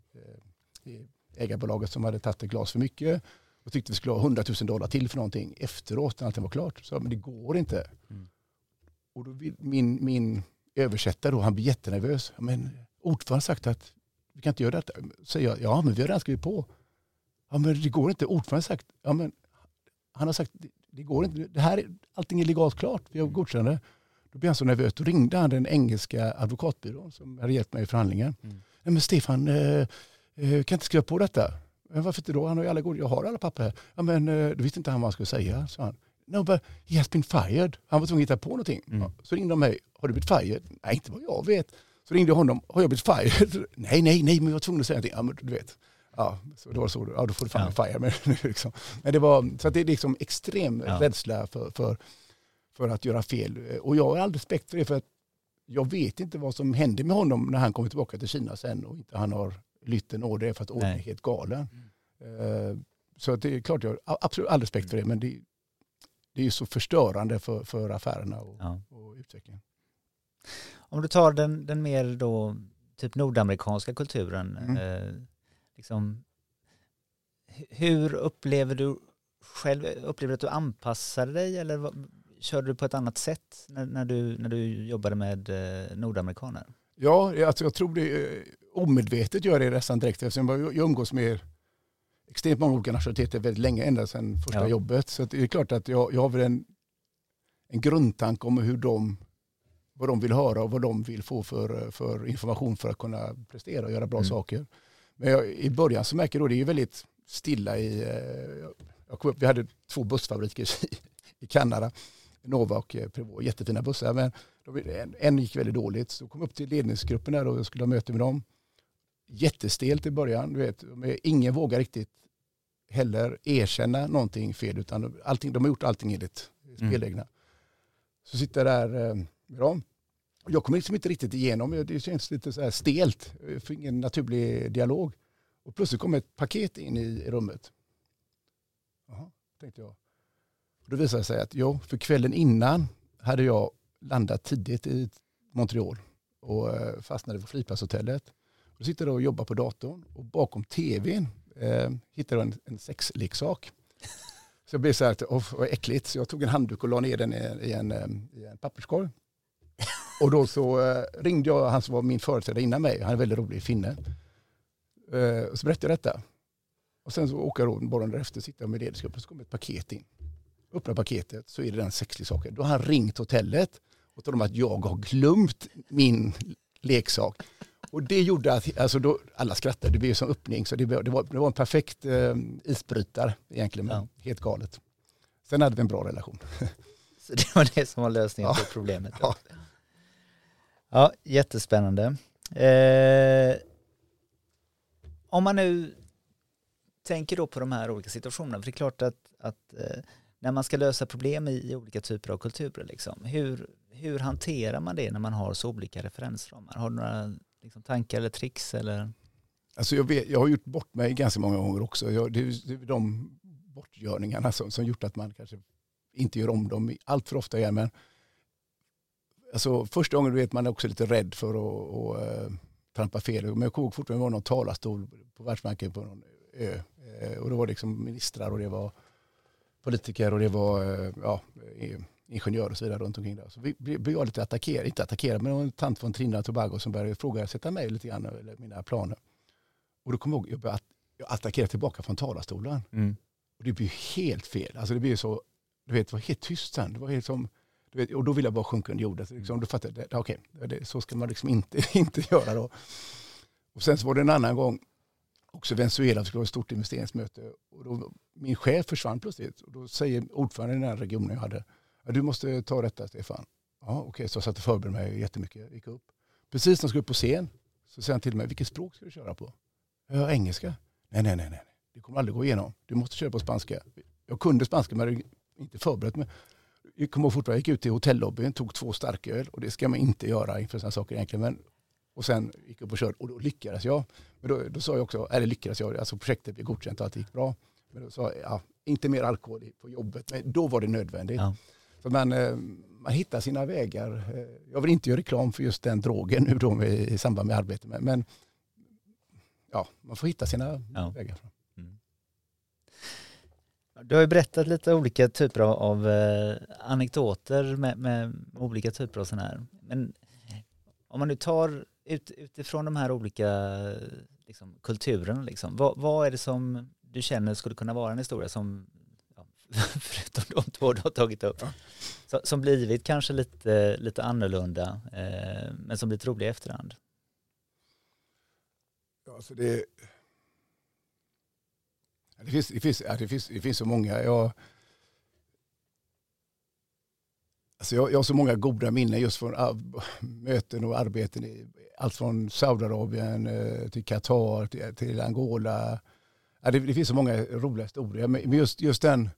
i ägarbolaget som hade tagit ett glas för mycket och tyckte vi skulle ha 100 000 dollar till för någonting efteråt när allting var klart. Så men det går inte. Mm. Och då min, min översättare då, han blir jättenervös. Men ordföranden har sagt att vi kan inte göra detta. Säger jag, ja men vi har redan skrivit på. Ja men det går inte. Ordföranden har sagt, ja men han har sagt, det, går inte. Det här, är- allting är legalt klart. Vi har godkännande. Då blev han så nervös. Då ringde han den engelska advokatbyrån som hade hjälpt mig i förhandlingen. Mm. Nej men Stefan, eh, eh, kan inte skriva på detta? Men varför inte då? Han har ju alla god, jag har alla papper här. Ja men eh, då visste inte han vad han skulle säga, sa han. No but he has been fired. Han var tvungen att hitta på någonting. Mm. Så ringde de mig, har du blivit fired? Nej inte vad jag vet. Så ringde jag honom, har jag blivit fired? *laughs* nej, nej, nej, men jag var tvungen att säga någonting. Ja men du vet. Ja, så det var så, ja då får du fan Ja. fire. *laughs* Men, liksom. men det var, så det är liksom extrem Ja. rädsla för, för, för att göra fel. Och jag har all respekt för det för att jag vet inte vad som hände med honom när han kommer tillbaka till Kina sen och inte han har lytt en order för att ordern är helt galen. Eh, Så det är klart, jag har absolut all respekt för det men det, det är så förstörande för, för affärerna och, Ja. och utvecklingen. Om du tar den, den mer då typ nordamerikanska kulturen, Mm. eh, liksom, hu- hur upplever du själv, upplever du att du anpassade dig eller vad, körde du på ett annat sätt när, när, du, när du jobbade med eh, nordamerikaner? Ja, alltså jag tror det är omedvetet gör det nästan direkt eftersom jag jag umgås med extremt många olika nationaliteter väldigt länge, ända sedan första Ja. jobbet. Så det är klart att jag, jag har en, en grundtanke om hur de, vad de vill höra och vad de vill få för, för information för att kunna prestera och göra bra Mm. saker. Men jag, i början så märker jag då det är väldigt stilla i, eh, jag- jag kom upp, vi hade två bussfabriker i, i Kanada, Nova och eh, Prevost, jättefina bussar. Men en, en gick väldigt dåligt, så kom upp till ledningsgruppen där och jag skulle ha möte med dem. Jättestelt i början, du vet, ingen vågar riktigt heller erkänna någonting fel, utan allting, de har gjort allting enligt spelreglerna. Så sitter jag där eh, med dem. Jag kommer liksom inte riktigt igenom, det känns lite så här stelt, jag får ingen naturlig dialog. Och plötsligt kommer ett paket in i rummet. Jaha, tänkte jag. Och då visade det sig att jo, för kvällen innan hade jag landat tidigt i Montreal och eh, fastnade på flygplatshotellet. Då sitter jag och jobbar på datorn och bakom tvn eh, hittade en, en sexleksak. Så jag blev så här, att, vad äckligt. Så jag tog en handduk och la ner den i, i, en, eh, i en papperskorg. Och då så eh, ringde jag han som var min företrädare innan mig, han är väldigt rolig finne. Eh, och så berättade jag detta. Och sen så åker jag morgonen därefter, sitter jag med ledningsgruppen, så kommer ett paket in. Öppnar paketet så är det den sexleksaken. Då har han ringt hotellet och talat om att jag har glömt min leksak. Och det gjorde att alltså då, alla skrattade, det blev som öppning. Så det, det, var, det var en perfekt eh, isbrytare egentligen, men Ja. helt galet. Sen hade vi en bra relation. *laughs* Så det var det som var lösningen Ja. på problemet. Ja. Ja, jättespännande. Eh, om man nu tänker då på de här olika situationerna, för det är klart att, att eh, när man ska lösa problem i, i olika typer av kulturer, liksom, hur, hur hanterar man det när man har så olika referensramar? Har du några liksom, tankar eller tricks? Eller? Alltså jag, vet, jag har gjort bort mig ganska många gånger också. Jag, det, är- det är de bortgörningarna som, som gjort att man kanske inte gör om dem allt för ofta igen. Men alltså, första gången vet man är också lite rädd för att, och, eh, trampa fel. Men jag kommer ihåg fortfarande det var någon talarstol på Världsbanken på någon ö. Eh, och det var liksom ministrar och det var politiker och det var eh, ja, ingenjörer och så vidare runt omkring där. Så vi blev blev jag lite attackerad, inte attackerad, men det var en tant från Trinidad och Tobago som började ifrågasätta mig lite grann, eller mina planer. Och då kom jag ihåg, jag började jag attackerade tillbaka från talarstolen. Och det blir helt fel. Alltså det blir så, du vet, det var helt tyst sen. Det var helt som, du vet, och då ville jag bara sjunka under jorden. Så liksom, då fattade jag, okej, okay, så ska man liksom inte, *laughs* inte göra då. Och sen så var det en annan gång, också Venezuela, skulle vara ett stort investeringsmöte. Och då, min chef försvann plötsligt. Och då säger ordföranden i den regionen jag hade, du måste ta detta Stefan. Ja, okej, okay. så jag satt och förberedde mig jättemycket. Gick upp. Precis när jag skulle upp på scen så säger han till mig, vilket språk ska du köra på? Ja, engelska. Nej, nej, nej, nej. Det kommer aldrig gå igenom. Du måste köra på spanska. Jag kunde spanska men hade inte förberett mig. Jag kommer fortfarande, jag gick ut till hotellobbyn, tog två starköl och det ska man inte göra inför sådana saker egentligen. Men, och sen gick jag upp och körde och då lyckades jag. Men då, då sa jag också, eller lyckades jag, alltså projektet blev godkänt och allt gick bra. Men då sa jag, ja, inte mer alkohol på jobbet. Men då var det nödvändigt. Ja. Så man, eh, man hittar sina vägar. Eh, jag vill inte göra reklam för just den drogen nu då i samband med arbete. Men ja, man får hitta sina ja. vägar. Mm. Du har ju berättat lite olika typer av, av eh, anekdoter med, med, olika typer av sådana här. Men om man nu tar ut, utifrån de här olika liksom, kulturerna, liksom, vad, vad är det som du känner skulle kunna vara en historia som, *laughs* förutom de två du har tagit upp, ja. som blivit kanske lite, lite annorlunda, eh, men som blivit rolig i efterhand? Ja, alltså det, det, finns, det, finns, det, finns, det finns så många. Jag, alltså jag, jag har så många goda minnen just från möten och arbeten. I, allt från Saudiarabien eh, till Qatar till, till Angola. Ja, det, det, finns så många roliga historier. Men just, just den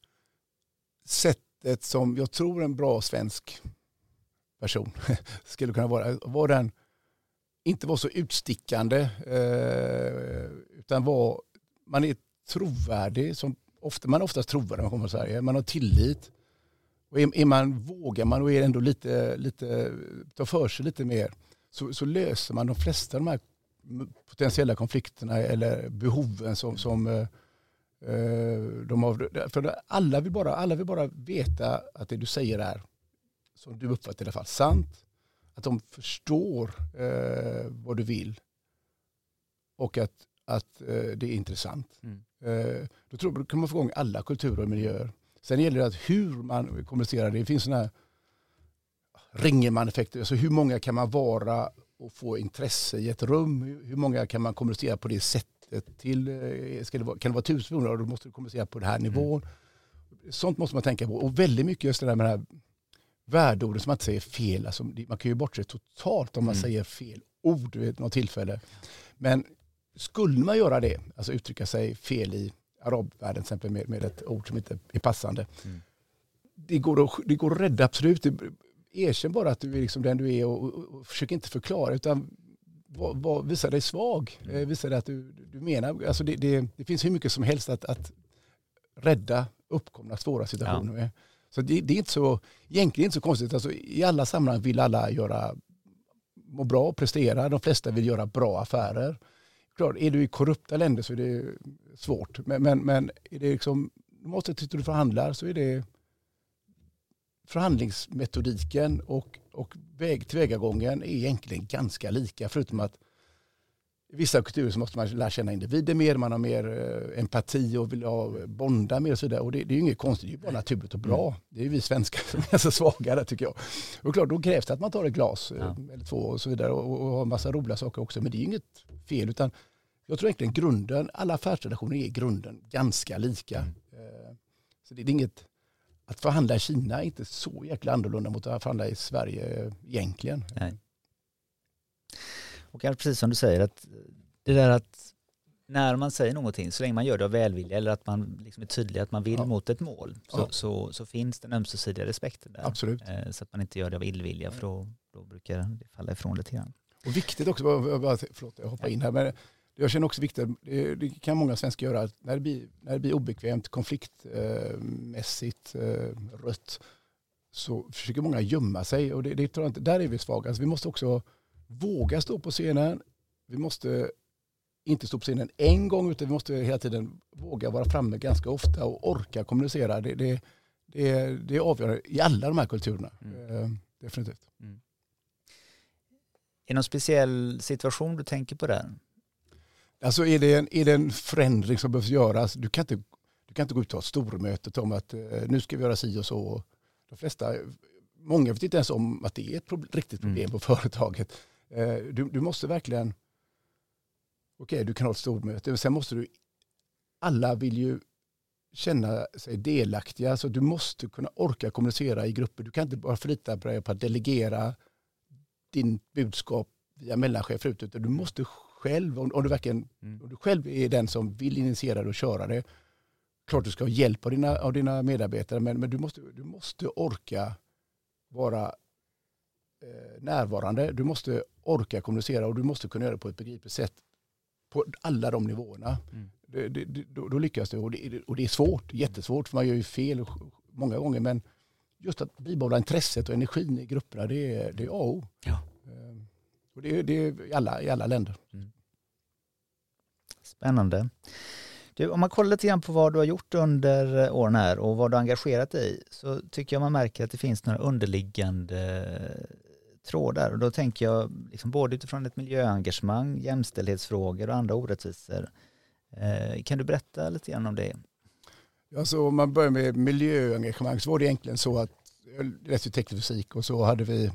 sättet som jag tror en bra svensk person *laughs* skulle kunna vara, var den inte vara så utstickande eh, utan var, man är trovärdig. Som ofta, man är oftast trovärdig när man kommer till Sverige. Man har tillit. Och är, är man, vågar man och är ändå lite, lite, tar för sig lite mer så, så, löser man de flesta av de här potentiella konflikterna eller behoven som, som eh de har. För alla vill, bara, alla vill bara veta att det du säger är, som du uppfattar i alla fall, sant att de förstår eh, vad du vill och att, att eh, det är intressant. Mm. Eh, då, tror, då kan man få igång alla kulturer och miljöer. Sen gäller det att hur man kommunicerar. Det finns sådana här Ringeman-effekter. Alltså hur många kan man vara och få intresse i ett rum? Hur många kan man kommunicera på det sättet till? Eh, ska det vara, kan det vara tusen personer? Då måste du kommunicera på den här mm. nivån. Mm. Sånt måste man tänka på. Och väldigt mycket just det där med det här värdeorden som man inte säger fel. Alltså, man kan ju bortse totalt om man mm. säger fel ord vid något tillfälle. Men skulle man göra det, alltså uttrycka sig fel i arabvärlden till exempel med, med ett ord som inte är passande. Mm. Det, går att, det går att rädda absolut. Erkänn bara att du är liksom den du är och, och, och försök inte förklara utan var, var, visa dig svag. Mm. Eh, visa dig att du, du menar. Alltså det, det, det, finns hur mycket som helst att, att rädda uppkomna svåra situationer ja. med. Så det, det, är inte så, egentligen inte så konstigt. Alltså, I alla sammanhang vill alla göra, må bra och prestera. De flesta vill göra bra affärer. Klart, är du i korrupta länder så är det svårt. Men, men, men är det liksom, måste du förhandlar så är det förhandlingsmetodiken och, och väg, tillvägagången är egentligen ganska lika. Förutom att i vissa kulturer så måste man lära känna individer mer, man har mer eh, empati och vill ha, bonda mer och så vidare. Och det, det är ju inget konstigt, det är bara naturligt och bra. Mm. Det är vi svenskar som är så svaga där tycker jag. Och klart, då krävs det att man tar ett glas eh, ja. eller två och så vidare och, och har en massa roliga saker också. Men det är inget fel utan jag tror egentligen grunden, alla affärsrelationer är i grunden ganska lika. Mm. Eh, så det är inget, att förhandla i Kina är inte så jäkla annorlunda mot att förhandla i Sverige egentligen. Nej. Och precis som du säger, att det där att när man säger någonting, så länge man gör det av välvilja eller att man liksom är tydlig att man vill ja. mot ett mål, så, ja. så, så, finns den ömsesidiga respekten där. Absolut. Eh, så att man inte gör det av illvilja, för då, då brukar det falla ifrån lite grann. Och viktigt också, förlåt jag hoppar in här, men jag känner också viktigt, det kan många svenskar göra, när det blir, när det blir obekvämt, konfliktmässigt, eh, rött, så försöker många gömma sig och det, det tror jag inte, där är vi svaga. Alltså vi måste också våga stå på scenen. Vi måste inte stå på scenen en gång utan vi måste hela tiden våga vara framme ganska ofta och orka kommunicera. Det, det, det, det är avgörande i alla de här kulturerna. Mm. Eh, definitivt. Mm. Är det någon speciell situation du tänker på där? Alltså är det en, är det en förändring som behövs göras, du kan inte, Du kan inte gå ut och ha ett stormöte om att nu ska vi göra si och så. De flesta, många vet inte ens om att det är ett pro riktigt problem mm. på *laughs* företaget. Du, du måste verkligen, okej okay, du kan ha ett stormöte, men sen måste du, alla vill ju känna sig delaktiga. Så du måste kunna orka kommunicera i grupper. Du kan inte bara förlita dig på att delegera din budskap via mellanchefer ut, utan du måste själv, om, du verkligen, mm. om du själv är den som vill initiera det och köra det, klart du ska ha hjälp av dina, av dina medarbetare, men, men du, måste, du måste orka vara eh, närvarande. Du måste orka kommunicera och du måste kunna göra det på ett begripligt sätt på alla de nivåerna. Mm. Det, det, då, då, lyckas du och det, och det är svårt, jättesvårt för man gör ju fel många gånger men just att bibehålla intresset och energin i grupperna det är, det är A och O. Ja. Och det, det är i alla, i alla länder. Mm. Spännande. Du, om man kollar lite grann på vad du har gjort under åren här och vad du har engagerat dig i så tycker jag man märker att det finns några underliggande trådar och då tänker jag liksom både utifrån ett miljöengagemang, jämställdhetsfrågor och andra orättvisor. Eh, kan du berätta lite grann om det? Alltså, om man börjar med miljöengagemang så var det egentligen så att jag läste teknisk fysik och så hade vi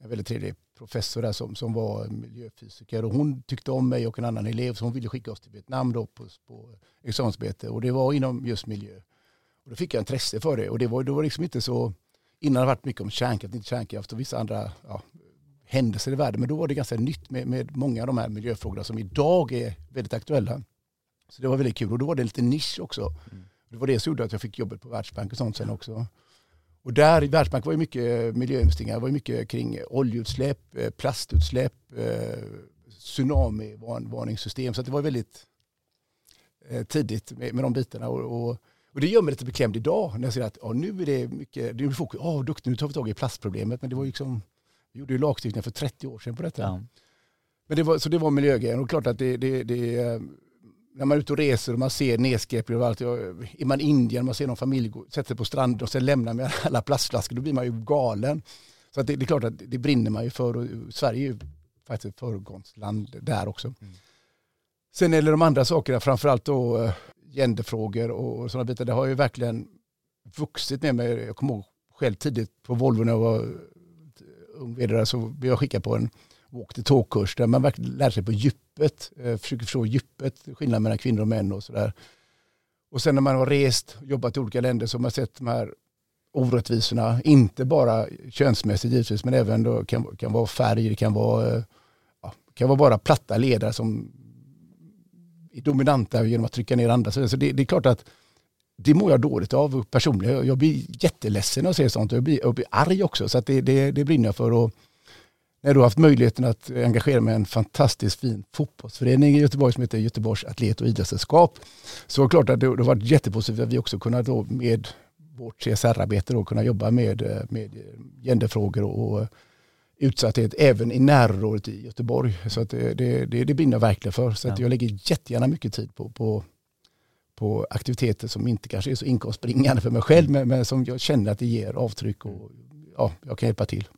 en väldigt trevlig professor där som, som var miljöfysiker och hon tyckte om mig och en annan elev så hon ville skicka oss till Vietnam då på, på examensarbete och det var inom just miljö. Och då fick jag intresse för det och det var, det var liksom inte så, innan det varit mycket om kärnkraft, inte kärnkraft och vissa andra ja, händelser i världen men då var det ganska nytt med, med många av de här miljöfrågorna som idag är väldigt aktuella. Så det var väldigt kul och då var det lite nisch också. Mm. Det var det som gjorde att jag fick jobbet på Världsbanken och sånt sen också. Och där i Världsbanken var det mycket miljöinvesteringar. Det var mycket kring oljeutsläpp, eh, plastutsläpp, eh, tsunamivarningssystem. Så det var väldigt eh, tidigt med, med de bitarna. Och, och, och, det gör mig lite beklämd idag när jag ser att oh, nu är det mycket, det är fokus, oh, duktigt, nu tar vi tag i plastproblemet. Men det var liksom, vi gjorde ju lagstiftning för 30 år sedan på detta. Ja. Men det var, så det var miljögrejen och klart att det, det, det när man är ute och reser och man ser nedskräpning och allt. Är man i Indien, man ser någon familj sätta sig på stranden och sen lämna med *laughs* alla plastflaskor, då blir man ju galen. Så det, det, är klart att det brinner man ju för och Sverige är ju faktiskt ett föregångsland där också. Mm. Sen är det de andra sakerna, framförallt då eh, genderfrågor och sådana bitar, det har ju verkligen vuxit med mig. Jag kommer ihåg själv tidigt på Volvo när jag var ung vd så blev jag skickad på en walk-the-talk-kurs där man verkligen lär sig på djupet, eh, försöker förstå djupet, skillnaden mellan kvinnor och män och sådär. Och sen när man har rest, jobbat i olika länder så har man sett de här orättvisorna, inte bara könsmässigt givetvis, men även då kan, kan vara färg, det kan vara, eh, ja, kan vara bara platta ledare som är dominanta genom att trycka ner andra. Så det, det är klart att det mår jag dåligt av personligen. Jag blir jätteledsen när jag ser sånt och jag blir, jag blir arg också. Så det, det, det brinner jag för. Och när du har haft möjligheten att engagera mig i en fantastiskt fin fotbollsförening i Göteborg som heter Göteborgs Atlet och idrottssällskap. Så klart att det, har varit jättepositivt att vi också kunnat då med vårt CSR-arbete då kunna jobba med, med genderfrågor och utsatthet även i närområdet i Göteborg. Så att det, det, det, det brinner jag verkligen för. Så att jag lägger jättegärna mycket tid på, på, på aktiviteter som inte kanske är så inkomstbringande för mig själv men, men som jag känner att det ger avtryck och ja, jag kan hjälpa till.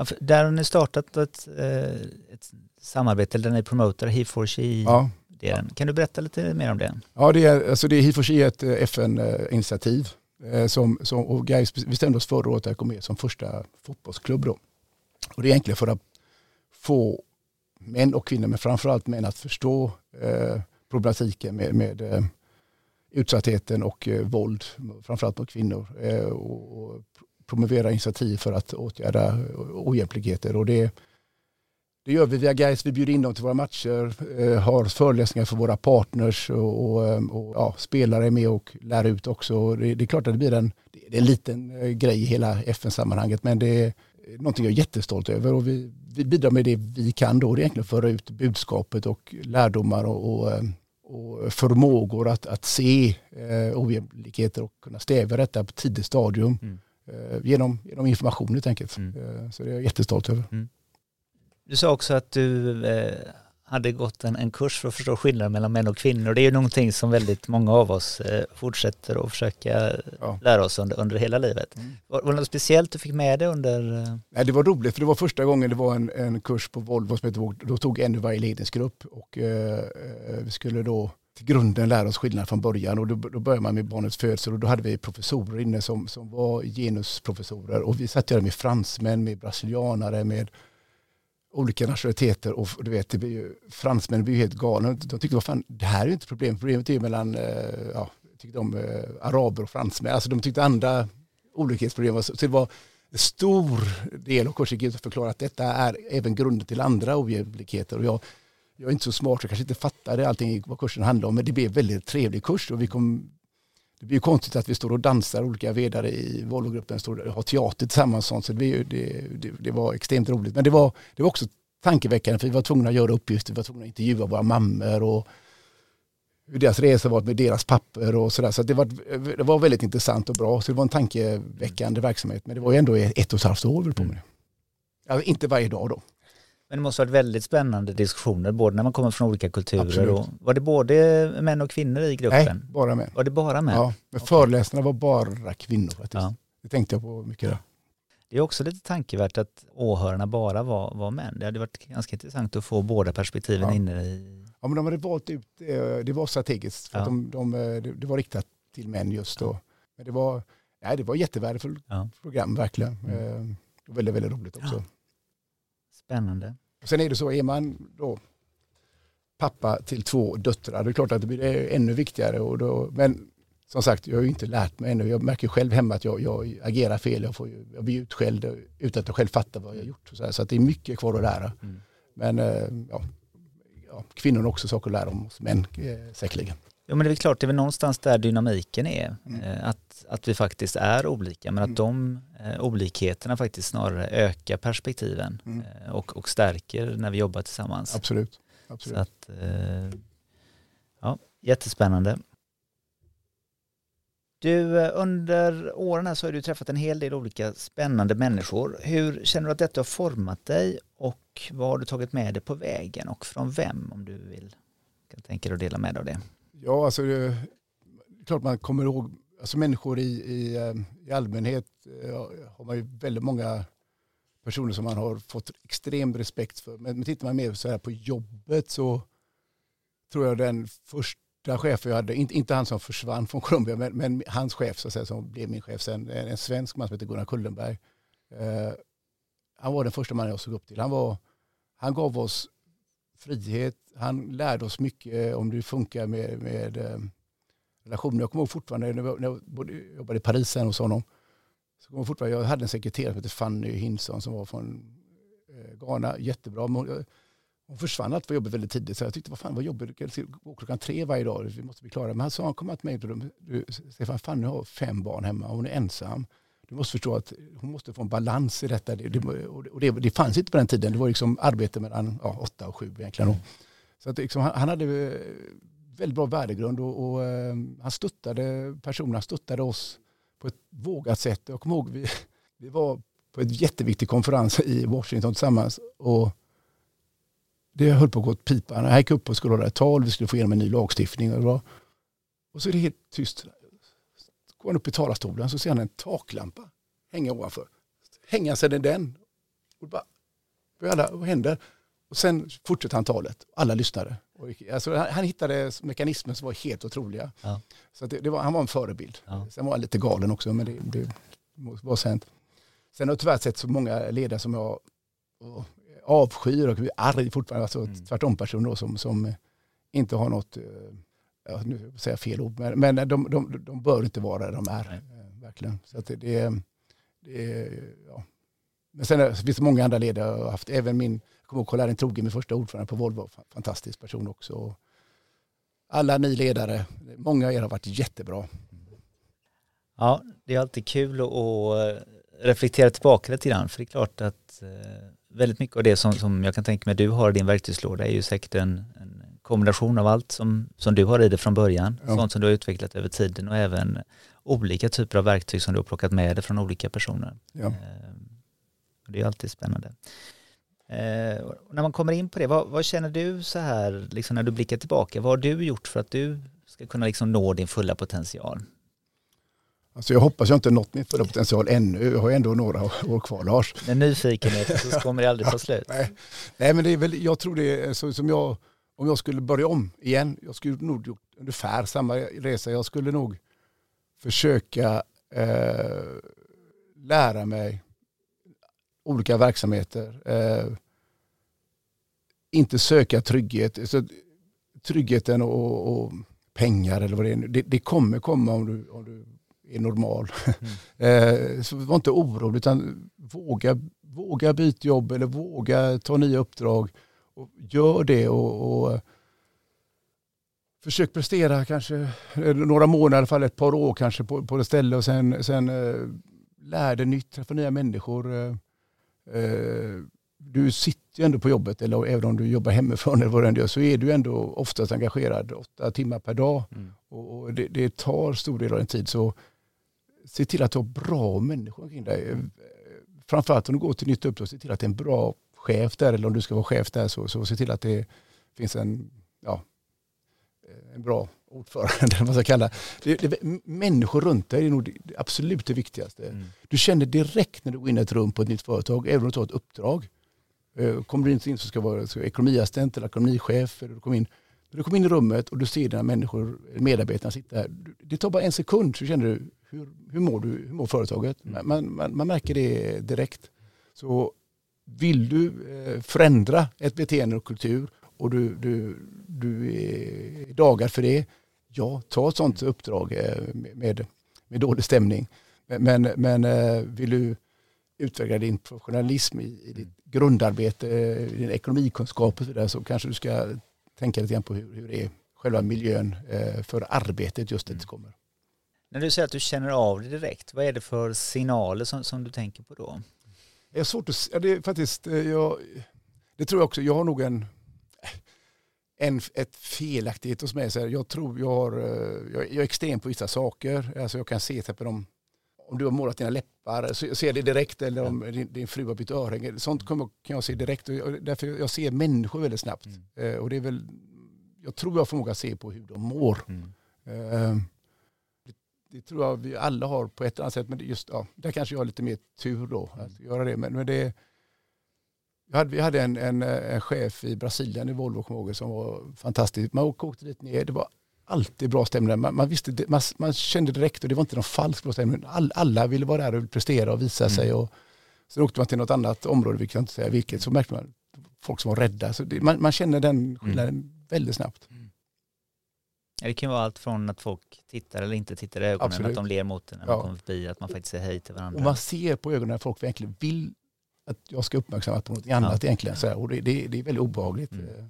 Ja, där har ni startat ett, eh, ett samarbete där ni promotar He4She. Ja. Kan du berätta lite mer om det? Ja, det är, alltså det är He4She ett eh, FN-initiativ eh, som, som, och Gais bestämde oss förra året att gå med som första fotbollsklubb. Då. Och det är egentligen för att få män och kvinnor, men framförallt män att förstå eh, problematiken med, med eh, utsattheten och eh, våld, framförallt mot kvinnor. Eh, och, och promovera initiativ för att åtgärda ojämlikheter. Och det, det gör vi via Gais. Vi bjuder in dem till våra matcher, eh, har föreläsningar för våra partners och, och, eh, och ja, spelare är med och lär ut också. Det, det, är klart att det blir en, det är en liten eh, grej i hela FN-sammanhanget men det är någonting jag är jättestolt över och vi, vi bidrar med det vi kan då. Det är egentligen att föra ut budskapet och lärdomar och, och, och förmågor att, att se eh, ojämlikheter och kunna stävja detta på tidigt stadium. Mm. Eh, genom, genom information helt enkelt. Mm. Eh, så det är jag jättestolt över. Mm. Du sa också att du eh, hade gått en, en kurs för att förstå skillnaden mellan män och kvinnor. Det är ju någonting som väldigt många av oss fortsätter att försöka ja. lära oss under, under hela livet. Mm. Var, var det något speciellt du fick med dig under? Nej, det var roligt för det var första gången det var en, en kurs på Volvo som hette, då tog en i varje ledningsgrupp och vi skulle då till grunden lära oss skillnad från början och då, då började man med barnets födsel och då hade vi professorer inne som, som var genusprofessorer och vi satt där med fransmän, med brasilianare, med olika nationaliteter och du vet, det blir ju, fransmän blir ju helt galna. De tyckte, vad fan, det här är ju inte problem. Problemet är ju mellan eh, ja, tyckte de, eh, araber och fransmän. Alltså de tyckte andra olikhetsproblem. Så det var en stor del av kursen gick att förklara att detta är även grunden till andra ojämlikheter. Och jag, jag är inte så smart, jag kanske inte fattade allting vad kursen handlade om, men det blev en väldigt trevlig kurs och vi kom det blir ju konstigt att vi står och dansar olika vedare i Volvogruppen, står och har teater tillsammans. Sånt, så det, det, det, det, var extremt roligt. Men det var, det var också tankeväckande för vi var tvungna att göra uppgifter, vi var tvungna att intervjua våra mammor och hur deras resa var med deras papper och sådär. Så det var, det var väldigt intressant och bra. Så det var en tankeväckande verksamhet. Men det var ju ändå ett och ett halvt år på med det. Alltså, inte varje dag då. Men det måste ha varit väldigt spännande diskussioner, både när man kommer från olika kulturer och var det både män och kvinnor i gruppen? Nej, bara män. Var det bara män? Ja, men okay. föreläsarna var bara kvinnor faktiskt. Ja. Det tänkte jag på mycket där. Det är också lite tankevärt att åhörarna bara var, var män. Det hade varit ganska intressant att få båda perspektiven ja. inne i... Ja, men de hade valt ut, eh, det var strategiskt, för ja. de, de, eh, det var riktat till män just då. Men det var, nej, det var jättevärdefullt ja. program verkligen. Mm. Eh, väldigt, väldigt roligt också. Spännande. Sen är det så, är man då pappa till två döttrar, det är klart att det blir ännu viktigare. Och då, men som sagt, jag har ju inte lärt mig ännu. Jag märker själv hemma att jag, jag agerar fel. Jag, får jag blir utskälld utan att jag själv fattar vad jag har gjort. Så, så det är mycket kvar att lära. Mm. Men eh, ja, ja, kvinnor har också saker att lära om oss män eh, säkerligen. Ja men det är väl klart, det är väl någonstans där dynamiken är. Mm. Eh, att, att vi faktiskt är olika men att mm. de olikheterna faktiskt snarare ökar perspektiven mm. eh, och, och stärker när vi jobbar tillsammans. Absolut. Absolut. Så att, eh, ja, jättespännande. Du, eh, under åren här så har du träffat en hel del olika spännande människor. Hur känner du att detta har format dig och vad har du tagit med dig på vägen och från vem om du vill kan tänka dig att dela med dig av det? Ja, alltså det är klart man kommer ihåg, alltså människor i, i, eh, i allmänhet eh, har man ju väldigt många personer som man har fått extrem respekt för. Men tittar man mer så här på jobbet så tror jag den första chefen jag hade, inte, inte han som försvann från Colombia, men, men hans chef så att säga, som blev min chef sen, en, en svensk man som heter Gunnar Kullenberg. Eh, han var den första mannen jag såg upp till. Han, var, han gav oss frihet. Han lärde oss mycket om det funkar med, med eh, relationer. Jag kommer ihåg fortfarande när jag, när jag jobbade i Paris hos honom. Så kommer jag, fortfarande, jag hade en sekreterare som hette Fanny Hinson som var från eh, Ghana. Jättebra. Hon, hon försvann alltid från jobbet väldigt tidigt. Så jag tyckte, vad fan vad jobbigt, gå klockan tre varje dag, vi måste bli klara. Men han sa, han kom till mig, du, Stefan, Fanny har fem barn hemma, hon är ensam du måste förstå att hon måste få en balans i detta. Det, det, och det, det fanns inte på den tiden. Det var liksom arbete mellan ja, åtta och sju egentligen. Så att liksom, han, han, hade väldigt bra värdegrund och, och eh, han stöttade personerna, stöttade oss på ett vågat sätt. Jag kommer ihåg vi, vi var på ett jätteviktig konferens i Washington tillsammans och det höll på att gå åt pipan. Jag gick upp och skulle hålla ett tal, vi skulle få igenom en ny lagstiftning. Och, var, och så är det helt tyst. Så Går han upp i talarstolen så ser han en taklampa hänga ovanför. Hänga sig den. Och bara, alla, vad händer? Och sen fortsätter han talet. Alla lyssnade. Alltså, han, han hittade mekanismer som var helt otroliga. Ja. Så det, det var, han var en förebild. Ja. Sen var han lite galen också, men det, det var sent. Sen har jag tyvärr sett så många ledare som jag avskyr och blir arg fortfarande. Alltså mm. tvärtom personer som, som inte har något eh, ja, nu säger jag fel ord, men, men de, de, de bör inte vara där de är. Eh, verkligen. Så att det, det, det ja. Men sen finns det många andra ledare jag har haft. Även min, kommer ihåg Karl-Erling Troge, min första ordförande på Volvo, fantastisk person också. Alla ni ledare, många av er har varit jättebra. Ja, det är alltid kul att reflektera tillbaka lite grann, för det är klart att eh, väldigt mycket av det som, som jag kan tänka mig du har i din verktygslåda är ju säkert en, en kombination av allt som, som du har i det från början, ja. sånt som du har utvecklat över tiden och även olika typer av verktyg som du har plockat med dig från olika personer. Ja. Eh, det är alltid spännande. Eh, när man kommer in på det, vad, vad, känner du så här, liksom när du blickar tillbaka, vad har du gjort för att du ska kunna liksom nå din fulla potential? Alltså jag hoppas jag inte nått min fulla potential ännu. Jag har ändå några år kvar Lars. Den nyfikenheten så kommer det aldrig ta *laughs* slut. Nej. Nej men det är väl, jag tror det är så som jag om jag skulle börja om igen, jag skulle nog gjort ungefär samma resa. Jag skulle nog försöka eh, lära mig olika verksamheter. Eh, inte söka trygghet. Så tryggheten och, och, pengar eller vad det är, det, det kommer komma om du, om du är normal. Mm. *laughs* eh, så var inte orolig utan våga, våga byta jobb eller våga ta nya uppdrag. Och gör det och, och försök prestera kanske några månader, i alla fall ett par år kanske på, på det stället och sen, sen eh, lär dig nytt, träffa nya människor. Eh, eh, du sitter ju ändå på jobbet, eller även om du jobbar hemifrån eller vad du än gör, så är du ändå oftast engagerad åtta timmar per dag. Mm. Och, det, det, tar stor del av din tid. Så se till att du har bra människor kring dig. Framförallt om du går till nytt uppdrag, se till att det är en bra chef där, eller om du ska vara chef där, så, så se till att det finns en, ja, en bra ordförande, *laughs* eller vad ska kalla det, det, Människor runt dig är nog det, absolut det viktigaste. Mm. Du känner direkt när du går in i ett rum på ett nytt företag, även om du tar ett uppdrag. Eh, kommer du inte in så ska vara ekonomiassistent eller ekonomichef. Eller du kommer in, när du kommer in i rummet och du ser dina människor, medarbetarna sitta här. Det tar bara en sekund så känner du hur, hur, mår, du, hur mår företaget? Mm. Man, man, man, märker det direkt. Så vill du eh, förändra ett beteende och kultur och du, du, du är dagad för det, ja, ta ett sånt uppdrag eh, med, med dålig stämning. Men, men eh, vill du utveckla din professionalism i, i ditt grundarbete, eh, din ekonomikunskap och så där, så kanske du ska tänka lite grann på hur, hur det är själva miljön för arbetet just när det kommer. När du säger att du känner av det direkt, vad är det för signaler som, som du tänker på då? Det är svårt att ja, det är faktiskt, jag, det tror jag också, jag har nog en en ett felaktighet hos mig. Så jag tror jag, har, eh, jag, är extrem på vissa saker. Alltså jag kan se till om, om du har målat dina läppar, så jag ser det direkt. Eller om din, din fru har bytt örhänge. Sånt kan jag se direkt. Och därför jag ser människor väldigt snabbt. Mm. Eh, och det är väl, jag tror jag har förmåga att se på hur de mår. Mm. Eh, det, det, tror jag vi alla har på ett eller annat sätt. Men just, ja, där kanske jag har lite mer tur då att göra det. Men, men det hade, vi hade en, en, en, chef i Brasilien i Volvo ihåg, som var fantastisk. Man åkte dit ner, det var alltid bra stämning. Man, man, visste, man, man kände direkt och det var inte någon falsk bra stämning. All, alla ville vara där och prestera och visa mm. sig. Och, sen åkte man till något annat område, vi kan inte säga vilket, så märkte man folk som var rädda. Så det, man, man känner den skillnaden mm. väldigt snabbt. Mm. Det kan vara allt från att folk tittar eller inte tittar i ögonen, Absolut. att de ler mot en när man ja. kommer förbi, att man faktiskt säger hej till varandra. Och man ser på ögonen att folk verkligen vill att jag ska uppmärksamma på något annat ja. egentligen. Så här, och det, det, det, är väldigt obehagligt. Mm. Eh.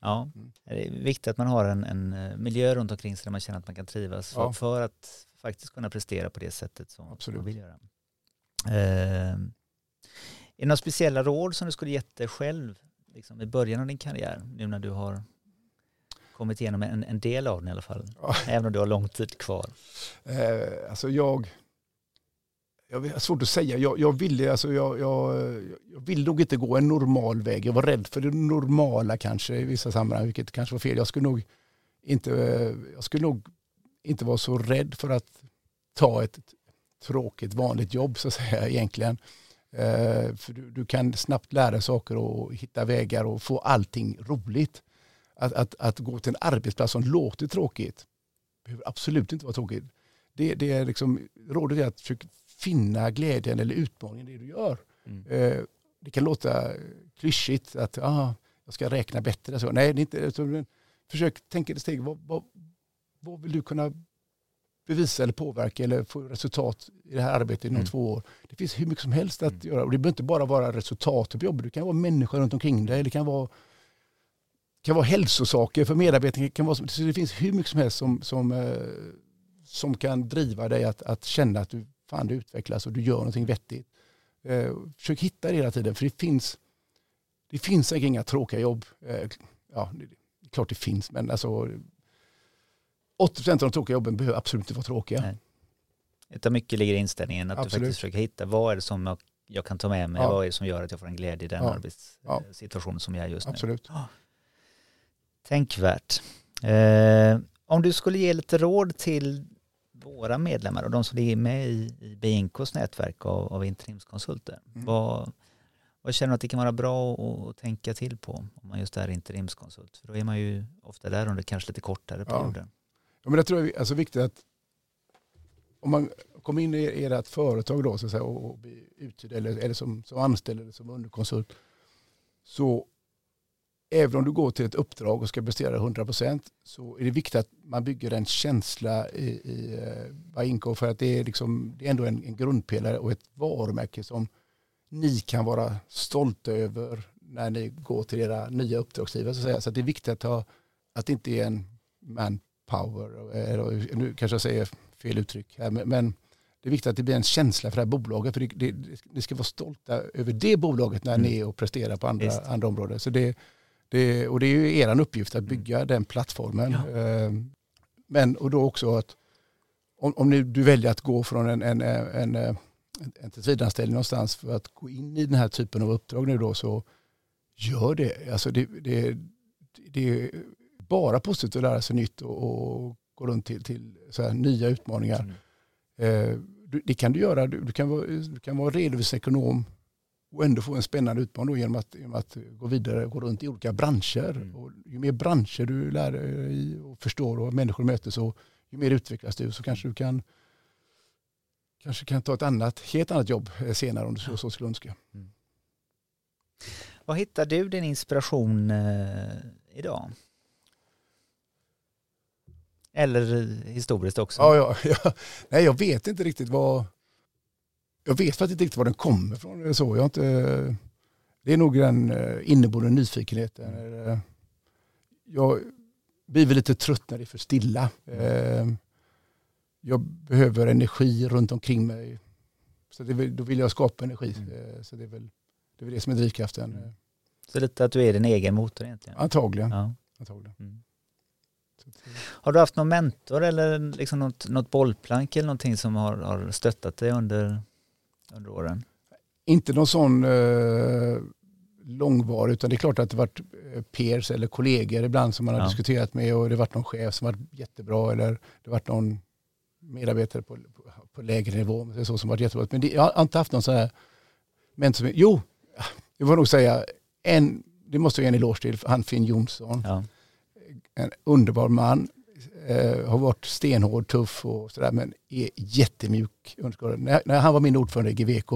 Ja, mm. det är viktigt att man har en, en, eh, miljö runt omkring sig där man känner att man kan trivas ja. för, för, att faktiskt kunna prestera på det sättet som Absolut. man vill göra. Eh, är det några speciella råd som du skulle gett dig själv liksom, i början av din karriär, nu när du har kommit igenom en, en del av den i alla fall, ja. även om du har lång tid kvar? Eh, alltså jag jag har svårt att säga. Jag, jag, ville, alltså jag, jag, jag ville nog inte gå en normal väg. Jag var rädd för det normala kanske i vissa sammanhang, vilket kanske var fel. Jag skulle nog inte, jag skulle nog inte vara så rädd för att ta ett tråkigt vanligt jobb så att säga egentligen. Eh, för du, du, kan snabbt lära saker och hitta vägar och få allting roligt. Att, att, att gå till en arbetsplats som låter tråkigt behöver absolut inte vara tråkigt. Det, det är liksom, rådet är att försöka finna glädjen eller utmaningen i det du gör. Mm. Eh, det kan låta klyschigt att ah, jag ska räkna bättre. Så, nej, det inte, försök tänka ett steg. Vad, vad, vad vill du kunna bevisa eller påverka eller få resultat i det här arbetet inom mm. två år. Det finns hur mycket som helst att mm. göra. Och det behöver inte bara vara resultat på jobbet. Det kan vara människor runt omkring dig. Det kan vara, kan vara hälsosaker för medarbetarna. Det, kan vara, så det finns hur mycket som helst som, som, eh, som kan driva dig att, att känna att du fan du utvecklas och du gör någonting vettigt. Eh, försök hitta det hela tiden för det finns, det finns säkert inga tråkiga jobb. Eh, ja, det, klart det finns men alltså 80 av de tråkiga jobben behöver absolut inte vara tråkiga. Nej. Utan mycket ligger i inställningen att absolut. du faktiskt försöker hitta vad är det som jag, jag kan ta med mig, ja. vad är det som gör att jag får en glädje i den ja. arbetssituationen ja. som jag är just absolut. nu. Absolut. Tänkvärt. Eh, om du skulle ge lite råd till våra medlemmar och de som är med i, i BNKs nätverk av, av interimskonsulter. Mm. Vad, vad känner du att det kan vara bra att tänka till på om man just är interimskonsult? För då är man ju ofta där under kanske lite kortare perioder. Ja. ja men jag tror det är alltså viktigt att om man kommer in i ert företag då så att säga, och blir uthyrd eller, eller som, som anställd eller som underkonsult så även om du går till ett uppdrag och ska prestera 100% så är det viktigt att man bygger en känsla i, i uh, för att det är, liksom, det är ändå en, en grundpelare och ett varumärke som ni kan vara stolta över när ni går till era nya uppdragsgivare. Så, att så det är viktigt att, ha, att det inte är en manpower, eller, nu kanske jag säger fel uttryck här, men, men det är viktigt att det blir en känsla för det här bolaget. För det, det, ni ska vara stolta över det bolaget när mm. ni är och presterar på andra, andra områden. Så det, det, och det är ju er uppgift att bygga mm. den plattformen. Ja. Ehm, men och då också att om, om ni, du väljer att gå från en, en, en, en, en tillsvidareanställning någonstans för att gå in i den här typen av uppdrag nu då så gör det. Alltså det, det, det är bara positivt att lära sig nytt och, och gå runt till, till nya utmaningar. Mm. Eh, det kan du göra. Du, du, kan vara, du kan vara redovisningsekonom och ändå få en spännande utmaning genom att, genom att gå vidare och gå runt i olika branscher. Mm. Och ju mer branscher du lär dig och förstår och människor möter så ju mer utvecklas du så kanske du kan kanske kan ta ett annat, helt annat jobb eh, senare om du så, så skulle önska. Mm. Var hittar du din inspiration eh, idag? Eller historiskt också? Ja, ja, *laughs* ja, Nej, jag vet inte riktigt vad... Jag vet faktiskt inte riktigt var den kommer ifrån. Så jag inte, det är nog den eh, inneboende nyfikenheten. Mm. Jag blir väl lite trött när det är för stilla. Mm. Jag behöver energi runt omkring mig. Så det, då vill jag skapa energi. Mm. Så det är, väl, det är väl det som är drivkraften. Mm. Så lite att du är din egen motor egentligen? Antagligen. Ja. Antagligen. Mm. Har du haft någon mentor eller liksom något, något bollplank eller någonting som har, har stöttat dig under, under åren? Inte någon sån eh, långvarig utan det är klart att det varit eh, peers eller kollegor ibland som man har ja. diskuterat med och det har varit någon chef som varit jättebra eller det har varit någon medarbetare på, på, på lägre nivå så som varit jättebra. Men det, jag har inte haft någon sån här mentor. Jo, jag får nog säga en, det måste jag ge en eloge till, han Finn Jonsson. Ja en underbar man. Eh, har varit stenhård, tuff och sådär men är jättemjuk. När, när han var min ordförande i GVK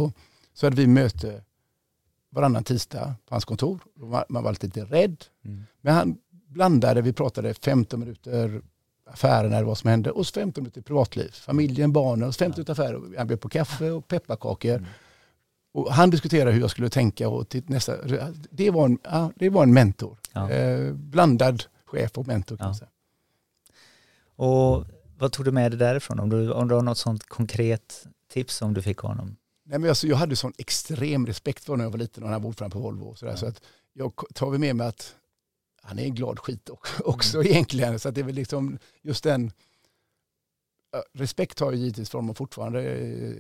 så hade vi möte varannan tisdag på hans kontor. Man, man var lite rädd. Mm. Men han blandade, vi pratade 15 minuter affärerna eller vad som hände och 15 minuter privatliv. Familjen, barnen och 15 minuter affärer. Han bjöd på kaffe och pepparkakor. Mm. Och han diskuterade hur jag skulle tänka och till nästa. Det var en, ja, det var en mentor. Ja. Eh, blandad chef och mentor kan ja. säga. Och vad tog du med dig därifrån? Om du, om du har något sånt konkret tips som du fick honom? Nej, men alltså, jag hade sån extrem respekt för honom när jag var liten och han var ordförande på Volvo. Och sådär, ja. Så att jag tar med mig att han är en glad skit *laughs* också mm. egentligen. Så att det är väl liksom just den respekt har jag givetvis för honom fortfarande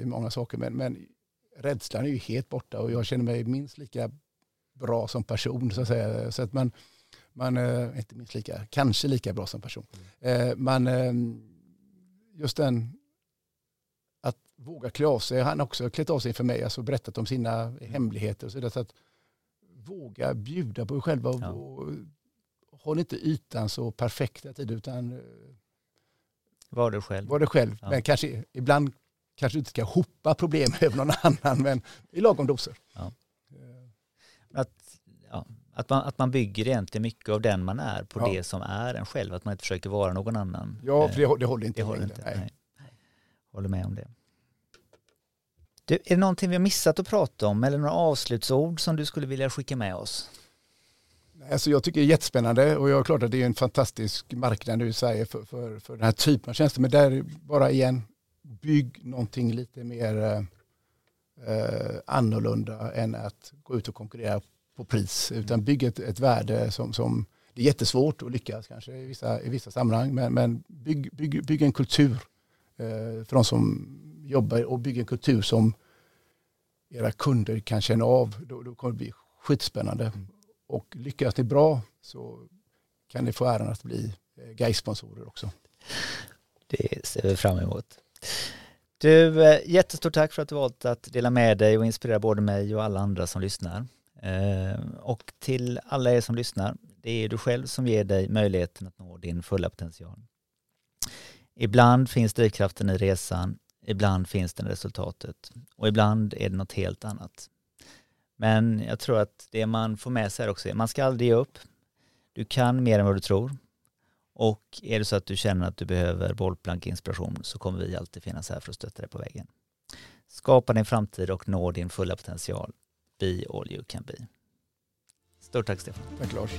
i många saker men, men rädslan är ju helt borta och jag känner mig minst lika bra som person så att säga. Så att man, man är inte minst lika, kanske lika bra som person. Mm. Eh, man, eh, just den att våga klä av sig, han har också klätt av sig för mig, alltså berättat om sina mm. hemligheter och så, så att våga bjuda på sig själva och, ja. och håll inte ytan så perfekt hela tiden utan eh, var du själv. Var du själv. Ja. Men kanske ibland kanske du inte ska hoppa problem *laughs* över någon annan men i lagom doser. Ja. Att, ja, att man, att man bygger egentligen mycket av den man är på ja. det som är en själv, att man inte försöker vara någon annan. Ja, för det, det håller inte. Det håller inte. Nej. Nej. Håller med om det. Du, är det någonting vi har missat att prata om eller några avslutsord som du skulle vilja skicka med oss? Alltså jag tycker det är jättespännande och jag är klart att det är en fantastisk marknad nu i Sverige för, för, för den här typen av tjänster. Men där bara igen, bygg någonting lite mer eh, annorlunda än att gå ut och konkurrera på pris utan bygg ett, ett värde som, som det är jättesvårt att lyckas kanske i vissa, i vissa sammanhang men, men bygg, bygg, bygg en kultur eh, för de som jobbar och bygg en kultur som era kunder kan känna av. Då, då kommer det bli skitspännande. Mm. Och lyckas ni bra så kan ni få äran att bli eh, Gais-sponsorer också. Det ser vi fram emot. Du, eh, jättestort tack för att du valt att dela med dig och inspirera både mig och alla andra som lyssnar. Eh, och till alla er som lyssnar, det är du själv som ger dig möjligheten att nå din fulla potential. Ibland finns drivkraften i resan, ibland finns den i resultatet och ibland är det något helt annat. Men jag tror att det man får med sig här också är, man ska aldrig ge upp. Du kan mer än vad du tror. Och är det så att du känner att du behöver bollplank inspiration så kommer vi alltid finnas här för att stötta dig på vägen. Skapa din framtid och nå din fulla potential. Be all you can be. Stort tack Stefan. Tack Lars.